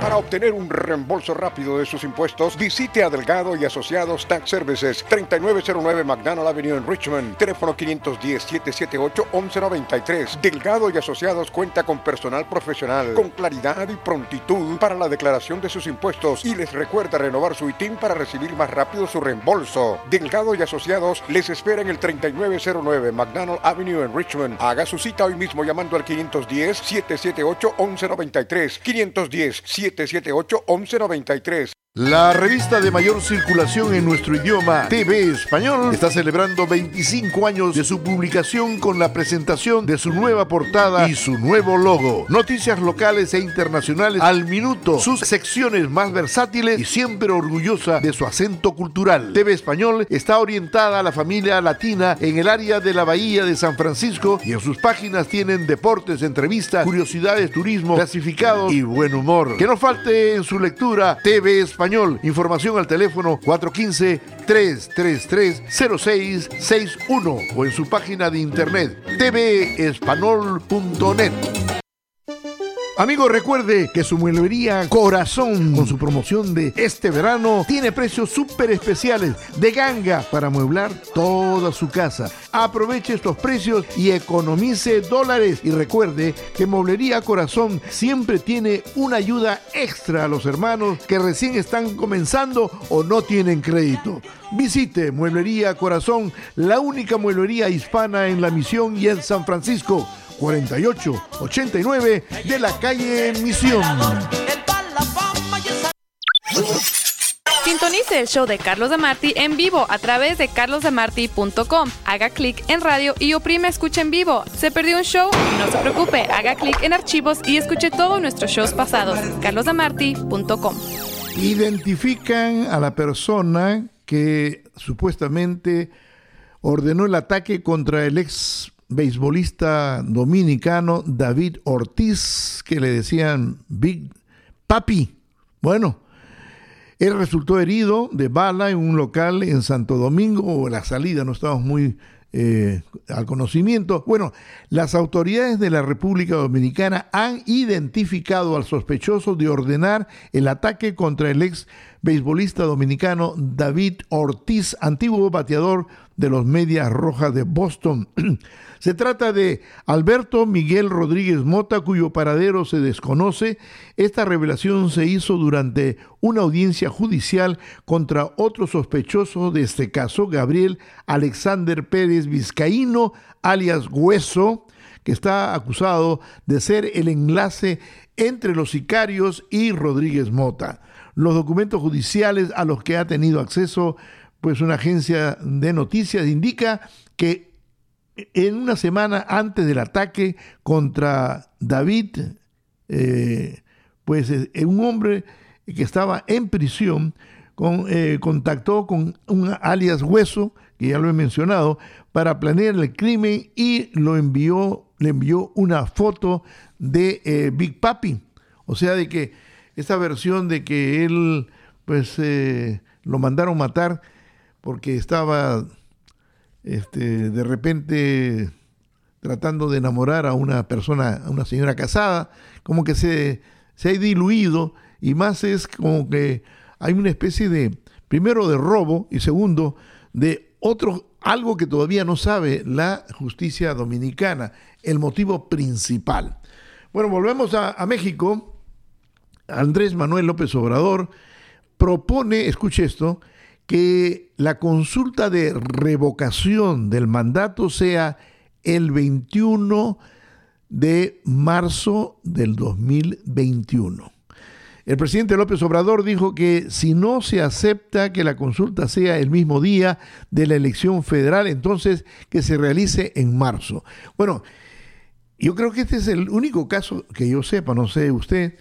B: Para obtener un reembolso rápido de sus impuestos, visite a Delgado y Asociados Tax Services, 3909 McDonald Avenue en Richmond, teléfono 510-778-1193. Delgado y Asociados cuenta con personal profesional, con claridad y prontitud para la declaración de sus impuestos y les recuerda renovar su ITIN para recibir más rápido su reembolso. Delgado y Asociados les espera en el 3909 McDonald Avenue en Richmond. Haga su cita hoy mismo llamando al 510-778-1193. 510 778 1193
C: La revista de mayor circulación en nuestro idioma, TV Español, está celebrando 25 años de su publicación con la presentación de su nueva portada y su nuevo logo. Noticias locales e internacionales al minuto, sus secciones más versátiles y siempre orgullosa de su acento cultural. TV Español está orientada a la familia latina en el área de la Bahía de San Francisco y en sus páginas tienen deportes, entrevistas, curiosidades, turismo, clasificados y buen humor. Que no falte en su lectura TV Español Información al teléfono 415-333-0661 o en su página de internet tvespanol.net. Amigo, recuerde que su mueblería Corazón, con su promoción de este verano, tiene precios súper especiales de ganga para mueblar toda su casa. Aproveche estos precios y economice dólares. Y recuerde que Mueblería Corazón siempre tiene una ayuda extra a los hermanos que recién están comenzando o no tienen crédito. Visite Mueblería Corazón, la única mueblería hispana en la misión y en San Francisco. 4889 de la calle Misión.
A: Sintonice el show de Carlos de Marti en vivo a través de carlosdemarti.com. Haga clic en radio y oprime escucha en vivo. ¿Se perdió un show? No se preocupe, haga clic en archivos y escuche todos nuestros shows pasados. carlosdemarti.com.
C: Identifican a la persona que supuestamente ordenó el ataque contra el ex beisbolista dominicano David Ortiz, que le decían Big Papi. Bueno, él resultó herido de bala en un local en Santo Domingo, la salida, no estamos muy eh, al conocimiento. Bueno, las autoridades de la República Dominicana han identificado al sospechoso de ordenar el ataque contra el ex beisbolista dominicano David Ortiz, antiguo bateador de los Medias Rojas de Boston. Se trata de Alberto Miguel Rodríguez Mota, cuyo paradero se desconoce. Esta revelación se hizo durante una audiencia judicial contra otro sospechoso de este caso, Gabriel Alexander Pérez Vizcaíno, alias Hueso, que está acusado de ser el enlace entre los sicarios y Rodríguez Mota. Los documentos judiciales a los que ha tenido acceso, pues una agencia de noticias indica que en una semana antes del ataque contra David, eh, pues eh, un hombre que estaba en prisión eh, contactó con un alias Hueso, que ya lo he mencionado, para planear el crimen y lo envió, le envió una foto de Big Papi. O sea, de que esta versión de que él, pues, lo mandaron matar porque estaba este, de repente tratando de enamorar a una persona, a una señora casada, como que se, se ha diluido y más es como que hay una especie de, primero de robo y segundo de otro, algo que todavía no sabe la justicia dominicana, el motivo principal. Bueno, volvemos a, a México. Andrés Manuel López Obrador propone, escuche esto, que la consulta de revocación del mandato sea el 21 de marzo del 2021. El presidente López Obrador dijo que si no se acepta que la consulta sea el mismo día de la elección federal, entonces que se realice en marzo. Bueno, yo creo que este es el único caso que yo sepa, no sé usted,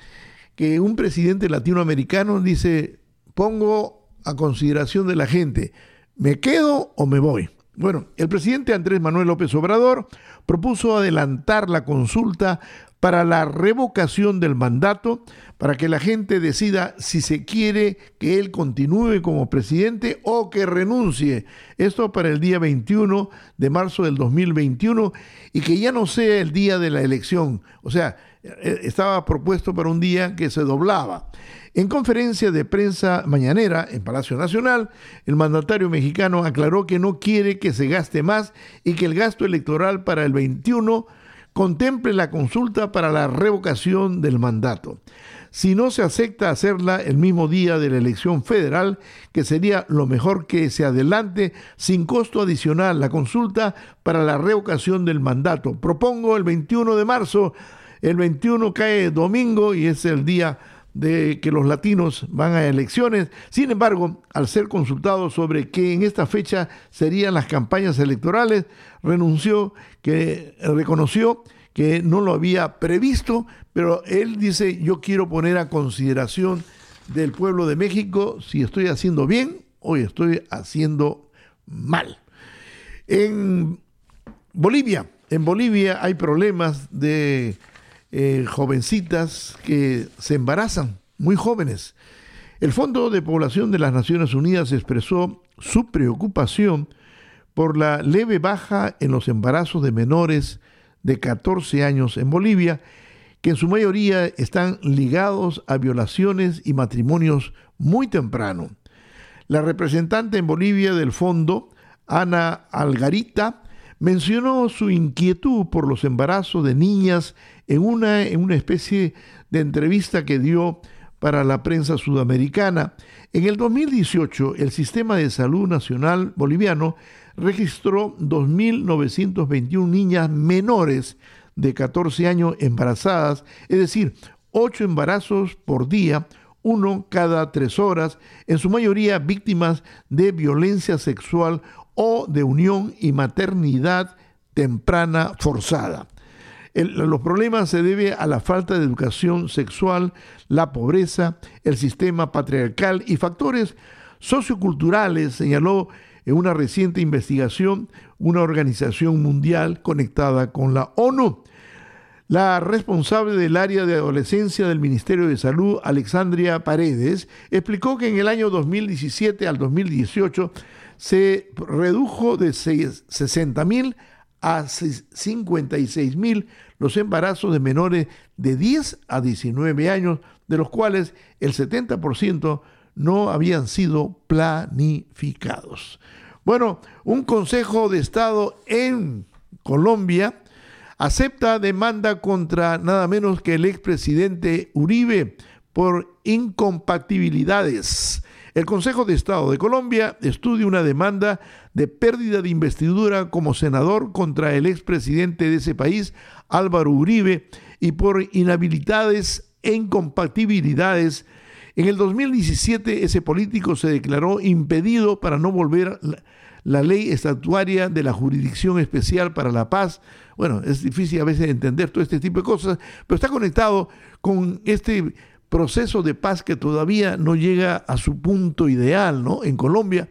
C: que un presidente latinoamericano dice, pongo a consideración de la gente, ¿me quedo o me voy? Bueno, el presidente Andrés Manuel López Obrador propuso adelantar la consulta para la revocación del mandato, para que la gente decida si se quiere que él continúe como presidente o que renuncie. Esto para el día 21 de marzo del 2021 y que ya no sea el día de la elección. O sea, estaba propuesto para un día que se doblaba. En conferencia de prensa mañanera en Palacio Nacional, el mandatario mexicano aclaró que no quiere que se gaste más y que el gasto electoral para el 21 contemple la consulta para la revocación del mandato. Si no se acepta hacerla el mismo día de la elección federal, que sería lo mejor que se adelante sin costo adicional la consulta para la revocación del mandato. Propongo el 21 de marzo, el 21 cae domingo y es el día de que los latinos van a elecciones. Sin embargo, al ser consultado sobre que en esta fecha serían las campañas electorales, renunció, que reconoció que no lo había previsto, pero él dice, yo quiero poner a consideración del pueblo de México si estoy haciendo bien o estoy haciendo mal. En Bolivia, en Bolivia hay problemas de eh, jovencitas que se embarazan, muy jóvenes. El Fondo de Población de las Naciones Unidas expresó su preocupación por la leve baja en los embarazos de menores de 14 años en Bolivia, que en su mayoría están ligados a violaciones y matrimonios muy temprano. La representante en Bolivia del fondo, Ana Algarita, mencionó su inquietud por los embarazos de niñas en una, en una especie de entrevista que dio para la prensa sudamericana. En el 2018, el Sistema de Salud Nacional Boliviano registró 2.921 niñas menores de 14 años embarazadas, es decir, 8 embarazos por día, uno cada tres horas, en su mayoría víctimas de violencia sexual o de unión y maternidad temprana forzada los problemas se deben a la falta de educación sexual, la pobreza, el sistema patriarcal y factores socioculturales, señaló en una reciente investigación una organización mundial conectada con la ONU. La responsable del área de adolescencia del Ministerio de Salud, Alexandria Paredes, explicó que en el año 2017 al 2018 se redujo de 60 mil a 56 mil los embarazos de menores de 10 a 19 años, de los cuales el 70% no habían sido planificados. Bueno, un Consejo de Estado en Colombia acepta demanda contra nada menos que el expresidente Uribe por incompatibilidades el Consejo de Estado de Colombia estudia una demanda de pérdida de investidura como senador contra el expresidente de ese país, Álvaro Uribe, y por inhabilidades e incompatibilidades. En el 2017 ese político se declaró impedido para no volver la, ley estatuaria de la Jurisdicción Especial para la Paz. Bueno, es difícil a veces entender todo este tipo de cosas, pero está conectado con este proceso de paz que todavía no llega a su punto ideal ¿no? en Colombia,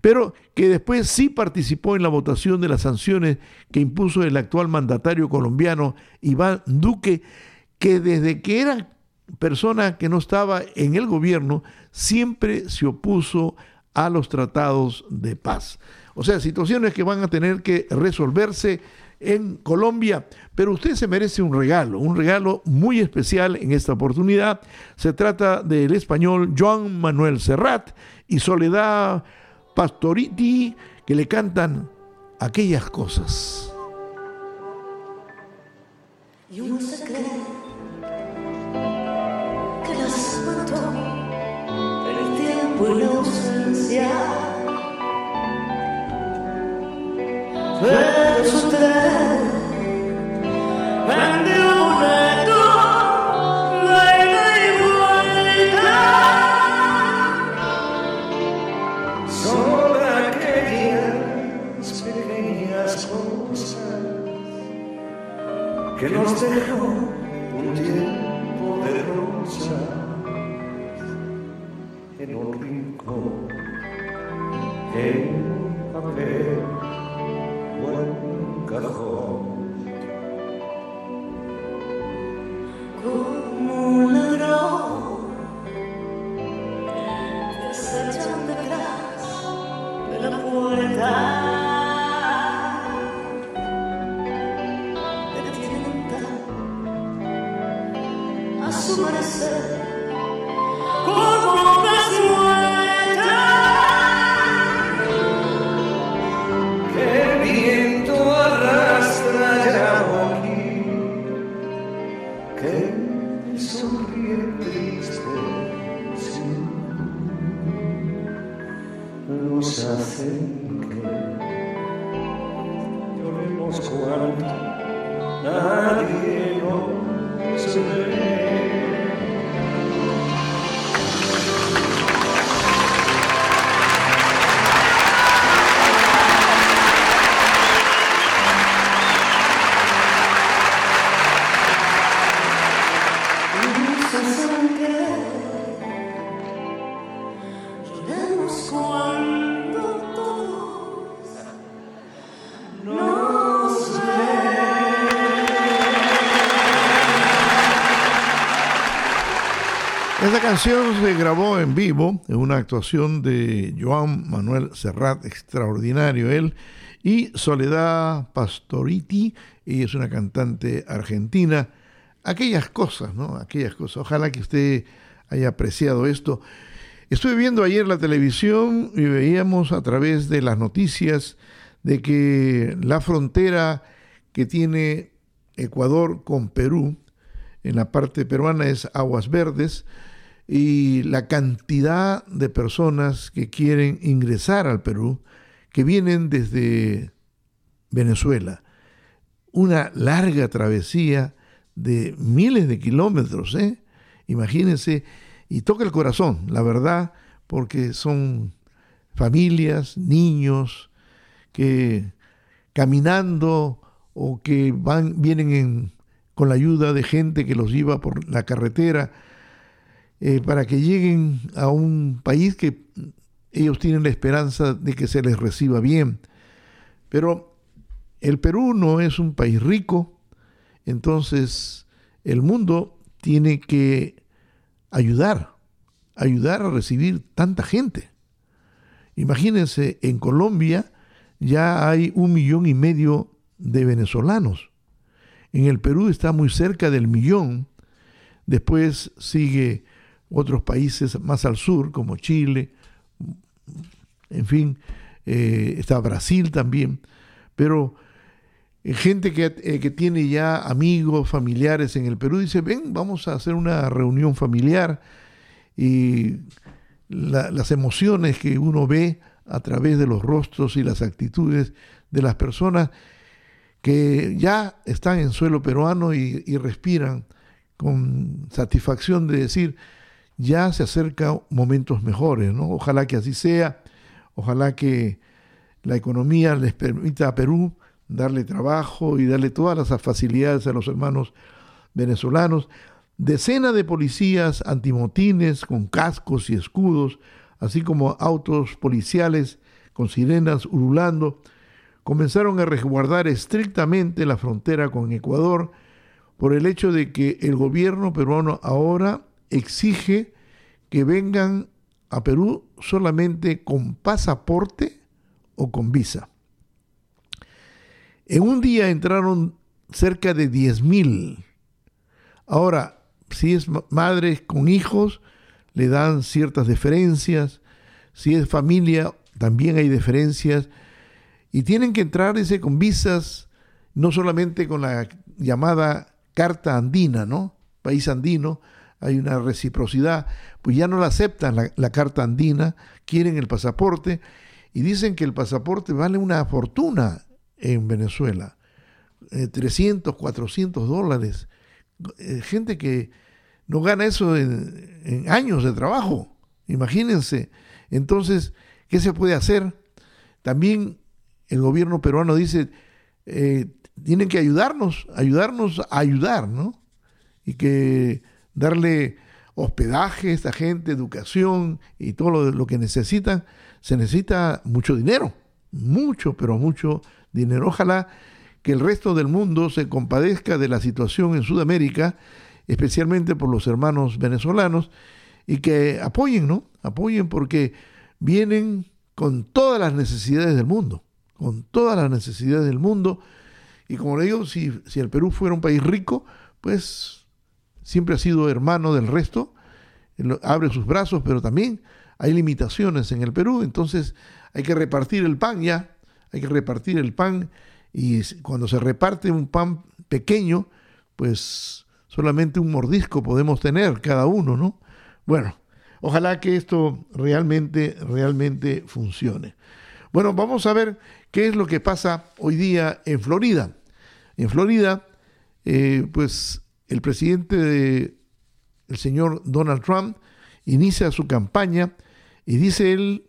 C: pero que después sí participó en la votación de las sanciones que impuso el actual mandatario colombiano Iván Duque, que desde que era persona que no estaba en el gobierno, siempre se opuso a los tratados de paz. O sea, situaciones que van a tener que resolverse en Colombia, pero usted se merece un regalo, un regalo muy especial en esta oportunidad. Se trata del español Joan Manuel Serrat y Soledad Pastoriti que le cantan aquellas cosas.
K: el tiempo y la ausencia verso 3.
C: Canción se grabó en vivo en una actuación de Joan Manuel Serrat, extraordinario él, y Soledad Pastoriti, ella es una cantante argentina. Aquellas cosas, ¿no? Aquellas cosas. Ojalá que usted haya apreciado esto. Estuve viendo ayer la televisión y veíamos a través de las noticias de que la frontera que tiene Ecuador con Perú, en la parte peruana es Aguas Verdes, y la cantidad de personas que quieren ingresar al Perú, que vienen desde Venezuela. Una larga travesía de miles de kilómetros, ¿eh? Imagínense, y toca el corazón, la verdad, porque son familias, niños, que caminando o que van, vienen con la ayuda de gente que los lleva por la carretera, eh, para que lleguen a un país que ellos tienen la esperanza de que se les reciba bien. Pero el Perú no es un país rico, entonces el mundo tiene que ayudar, ayudar a recibir tanta gente. Imagínense, en Colombia ya hay un millón y medio de venezolanos. En el Perú está muy cerca del millón. Después sigue otros países más al sur, como Chile, en fin, eh, está Brasil también, pero eh, gente que, eh, que, tiene ya amigos, familiares en el Perú, dice, ven, vamos a hacer una reunión familiar y las emociones que uno ve a través de los rostros y las actitudes de las personas que ya están en suelo peruano y respiran con satisfacción de decir, ya se acerca momentos mejores, ¿no? Ojalá que así sea, ojalá que la economía les permita a Perú darle trabajo y darle todas las facilidades a los hermanos venezolanos. Decenas de policías antimotines con cascos y escudos, así como autos policiales con sirenas urulando, comenzaron a resguardar estrictamente la frontera con Ecuador por el hecho de que el gobierno peruano ahora exige que vengan a Perú solamente con pasaporte o con visa. En un día entraron cerca de 10 mil. Ahora, si es madre con hijos, le dan ciertas deferencias. Si es familia, también hay deferencias. Y tienen que entrar con visas, no solamente con la llamada carta andina, ¿no? País andino, hay una reciprocidad, pues ya no la aceptan la, carta andina, quieren el pasaporte y dicen que el pasaporte vale una fortuna en Venezuela, 300, eh, 400 dólares, eh, gente que no gana eso en, años de trabajo, imagínense. Entonces, ¿qué se puede hacer? También el gobierno peruano dice, eh, tienen que ayudarnos, ayudarnos a ayudar, ¿no? Y que darle hospedaje a esta gente, educación y todo lo, que necesitan, se necesita mucho dinero, mucho, pero mucho dinero. Ojalá que el resto del mundo se compadezca de la situación en Sudamérica, especialmente por los hermanos venezolanos, y que apoyen, ¿no? Apoyen porque vienen con todas las necesidades del mundo, con todas las necesidades del mundo. Y como le digo, si, si el Perú fuera un país rico, pues siempre ha sido hermano del resto, abre sus brazos, pero también hay limitaciones en el Perú, entonces hay que repartir el pan ya, hay que repartir el pan y cuando se reparte un pan pequeño, pues solamente un mordisco podemos tener cada uno, ¿no? Bueno, ojalá que esto realmente, realmente funcione. Bueno, vamos a ver qué es lo que pasa hoy día en Florida. En Florida, eh, pues el presidente, el señor Donald Trump, inicia su campaña y dice él,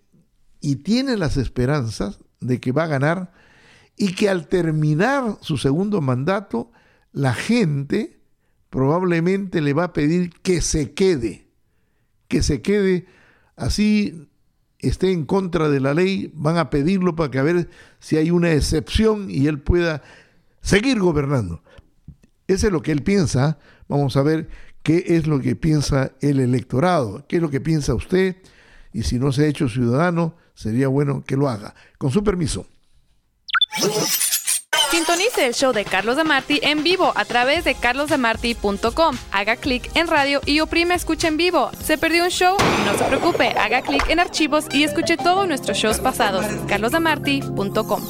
C: y tiene las esperanzas de que va a ganar y que al terminar su segundo mandato, la gente probablemente le va a pedir que se quede, que se quede así esté en contra de la ley, van a pedirlo para que a ver si hay una excepción y él pueda seguir gobernando. Ese es lo que él piensa. Vamos a ver qué es lo que piensa el electorado, qué es lo que piensa usted y si no se ha hecho ciudadano, sería bueno que lo haga. Con su permiso.
A: Sintonice el show de Carlos de Marti en vivo a través de carlosdemarti.com. Haga clic en radio y oprime escucha en vivo. ¿Se perdió un show? No se preocupe, haga clic en archivos y escuche todos nuestros shows pasados. carlosdemarti.com.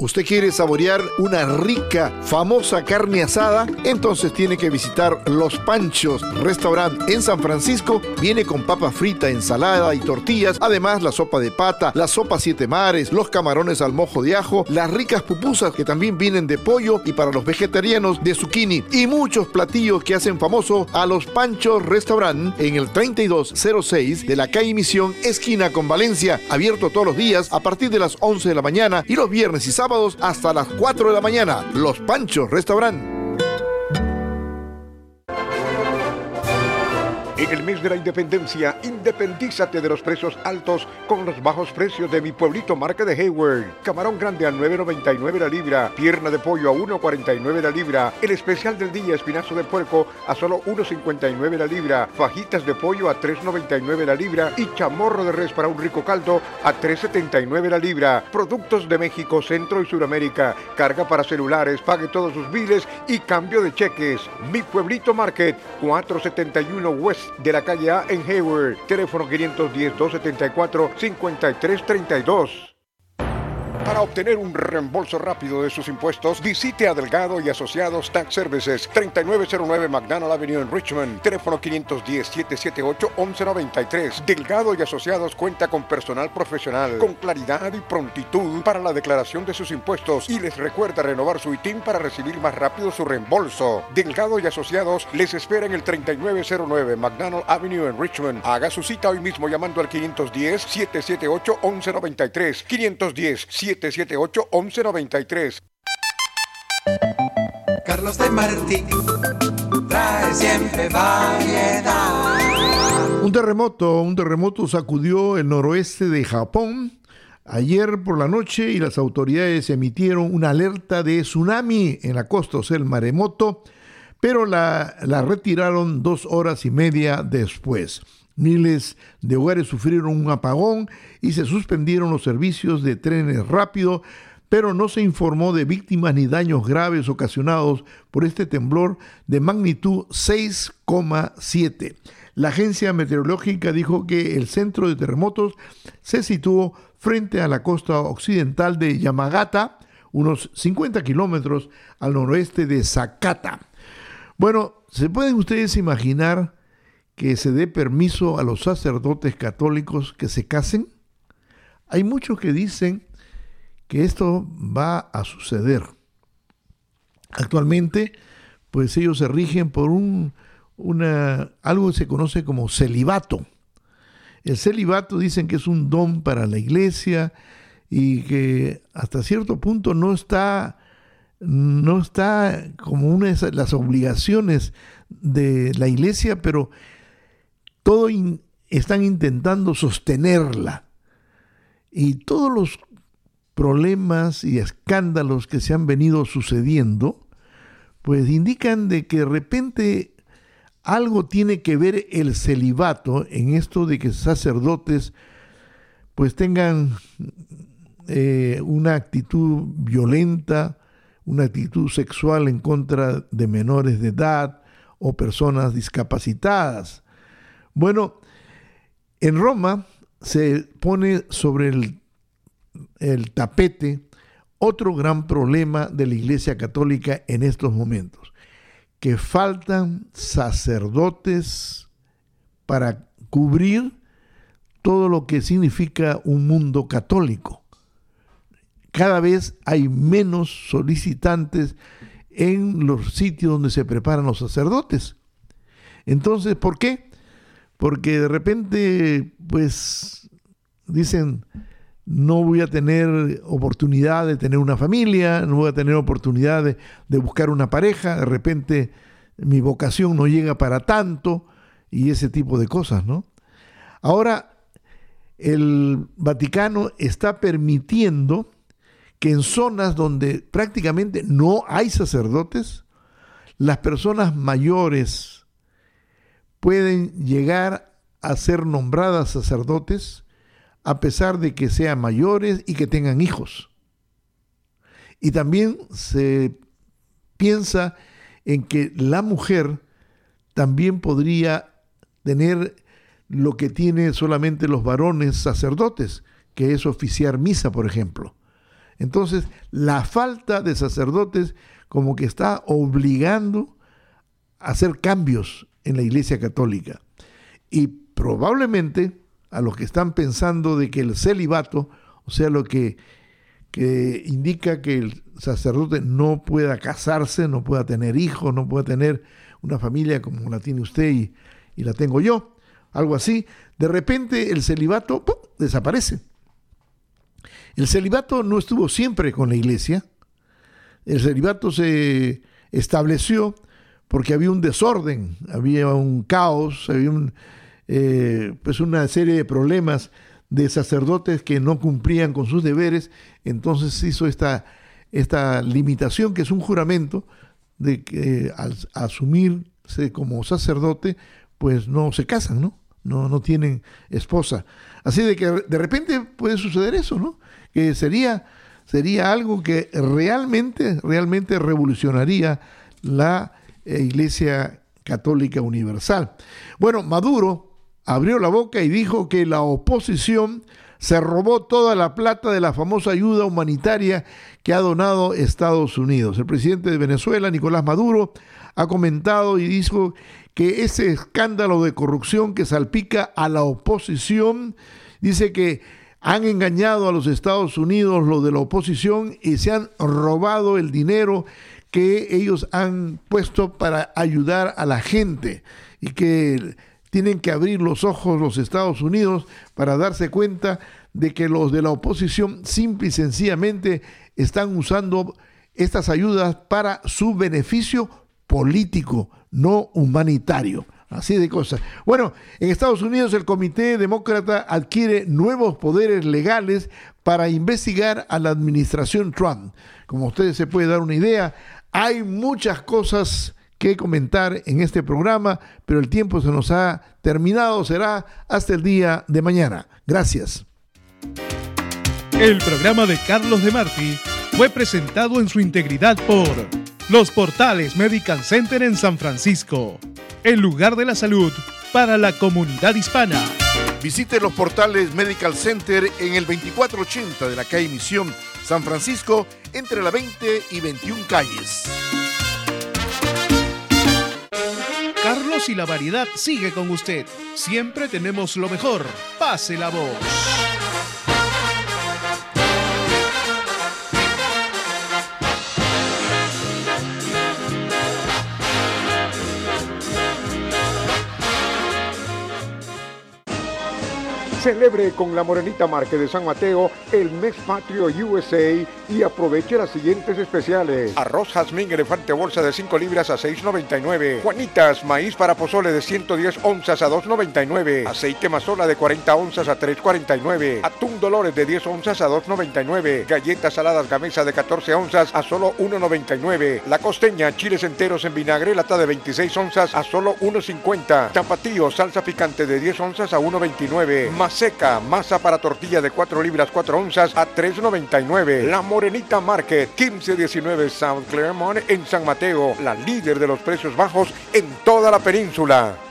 C: ¿Usted quiere saborear una rica, famosa carne asada? Entonces tiene que visitar Los Panchos Restaurant en San Francisco. Viene con papa frita, ensalada y tortillas. Además, la sopa de pata, la sopa siete mares, los camarones al mojo de ajo, las ricas pupusas que también vienen de pollo y para los vegetarianos de zucchini. Y muchos platillos que hacen famoso a Los Panchos Restaurant en el 3206 de la calle Misión, esquina con Valencia. Abierto todos los días a partir de las 11 de la mañana y los viernes y sábados hasta las 4 de la mañana. Los Panchos Restaurant.
B: En el mes de la independencia, independízate de los precios altos con los bajos precios de mi pueblito marca de Hayward. Camarón grande a 9.99 la libra, pierna de pollo a 1.49 la libra, el especial del día espinazo de puerco a solo 1.59 la libra, fajitas de pollo a 3.99 la libra y chamorro de res para un rico caldo a 3.79 la libra. Productos de México, Centro y Sudamérica, carga para celulares, pague todos sus biles y cambio de cheques. Mi pueblito Market, 471 West de la calle A en Hayward. Teléfono 510-274-5332. Para obtener un reembolso rápido de sus impuestos, visite a Delgado y Asociados Tax Services, 3909 McDonald Avenue en Richmond, teléfono 510-778-1193. Delgado y Asociados cuenta con personal profesional, con claridad y prontitud para la declaración de sus impuestos y les recuerda renovar su ITIN para recibir más rápido su reembolso. Delgado y Asociados les espera en el 3909 McDonald Avenue en Richmond. Haga su cita hoy mismo llamando al 510-778-1193. 510 778-1193.
I: Carlos de Martí trae siempre variedad.
C: Un terremoto, un terremoto sacudió el noroeste de Japón ayer por la noche y las autoridades emitieron una alerta de tsunami en la costa, o sea, el maremoto, pero la, la retiraron dos horas y media después. Miles de hogares sufrieron un apagón y se suspendieron los servicios de trenes rápido, pero no se informó de víctimas ni daños graves ocasionados por este temblor de magnitud 6,7. La agencia meteorológica dijo que el centro de terremotos se situó frente a la costa occidental de Yamagata, unos 50 kilómetros al noroeste de Sakata. Bueno, ¿se pueden ustedes imaginar que se dé permiso a los sacerdotes católicos que se casen? Hay muchos que dicen que esto va a suceder. Actualmente, pues ellos se rigen por un, una, algo que se conoce como celibato. El celibato dicen que es un don para la iglesia y que hasta cierto punto no está, no está como una de las obligaciones de la iglesia, pero todo están intentando sostenerla. Y todos los problemas y escándalos que se han venido sucediendo, pues indican de que de repente algo tiene que ver el celibato en esto de que sacerdotes pues tengan eh, una actitud violenta, una actitud sexual en contra de menores de edad o personas discapacitadas. Bueno, en Roma se pone sobre el, tapete otro gran problema de la Iglesia Católica en estos momentos, que faltan sacerdotes para cubrir todo lo que significa un mundo católico. Cada vez hay menos solicitantes en los sitios donde se preparan los sacerdotes. Entonces, ¿por qué? Porque de repente, pues, dicen, no voy a tener oportunidad de tener una familia, no voy a tener oportunidad de, buscar una pareja, de repente mi vocación no llega para tanto y ese tipo de cosas, ¿no? Ahora, el Vaticano está permitiendo que en zonas donde prácticamente no hay sacerdotes, las personas mayores pueden llegar a ser nombradas sacerdotes a pesar de que sean mayores y que tengan hijos. Y también se piensa en que la mujer también podría tener lo que tienen solamente los varones sacerdotes, que es oficiar misa, por ejemplo. Entonces, la falta de sacerdotes como que está obligando a hacer cambios en la Iglesia Católica. Y probablemente a los que están pensando de que el celibato, o sea, lo que, indica que el sacerdote no pueda casarse, no pueda tener hijos, no pueda tener una familia como la tiene usted y, la tengo yo, algo así, de repente el celibato desaparece. El celibato no estuvo siempre con la iglesia, el celibato se estableció porque había un desorden, había un caos, había eh, pues una serie de problemas de sacerdotes que no cumplían con sus deberes, entonces hizo esta, esta limitación que es un juramento de que al asumirse como sacerdote, pues no se casan, ¿no? No, no tienen esposa. Así de que de repente puede suceder eso, ¿no? Que sería, sería algo que realmente, realmente revolucionaría la eh, Iglesia Católica Universal. Bueno, Maduro abrió la boca y dijo que la oposición se robó toda la plata de la famosa ayuda humanitaria que ha donado Estados Unidos. El presidente de Venezuela, Nicolás Maduro, ha comentado y dijo que ese escándalo de corrupción que salpica a la oposición, dice que han engañado a los Estados Unidos, los de la oposición, y se han robado el dinero que ellos han puesto para ayudar a la gente y que tienen que abrir los ojos los Estados Unidos para darse cuenta de que los de la oposición simple y sencillamente están usando estas ayudas para su beneficio político, no humanitario. Así de cosas. Bueno, en Estados Unidos el Comité Demócrata adquiere nuevos poderes legales para investigar a la administración Trump. Como ustedes se puede dar una idea, hay muchas cosas que comentar en este programa, pero el tiempo se nos ha terminado. Será hasta el día de mañana. Gracias.
D: El programa de Carlos de Marti fue presentado en su integridad por los portales Medical Center en San Francisco, el lugar de la salud para la comunidad hispana.
C: Visite los portales Medical Center en el 2480 de la calle Misión, San Francisco, entre la 20 y 21 calles.
D: Carlos y la variedad sigue con usted. Siempre tenemos lo mejor. Pase la voz.
B: Celebre con la Morenita Market de San Mateo el mes patrio USA y aproveche las siguientes especiales. Arroz jazmín elefante bolsa de 5 libras a 6.99. Juanitas, maíz para pozole de 110 onzas a 2.99. Aceite mazola de 40 onzas a 3.49. Atún Dolores de 10 onzas a 2.99. Galletas saladas gamesa de 14 onzas a solo 1.99. La costeña, chiles enteros en vinagre, lata de 26 onzas a solo 1.50. Tapatío, salsa picante de 10 onzas a 1.29 seca, masa para tortilla de 4 libras 4 onzas a 3.99. La Morenita Market, 1519 South Claremont en San Mateo, la líder de los precios bajos en toda la península.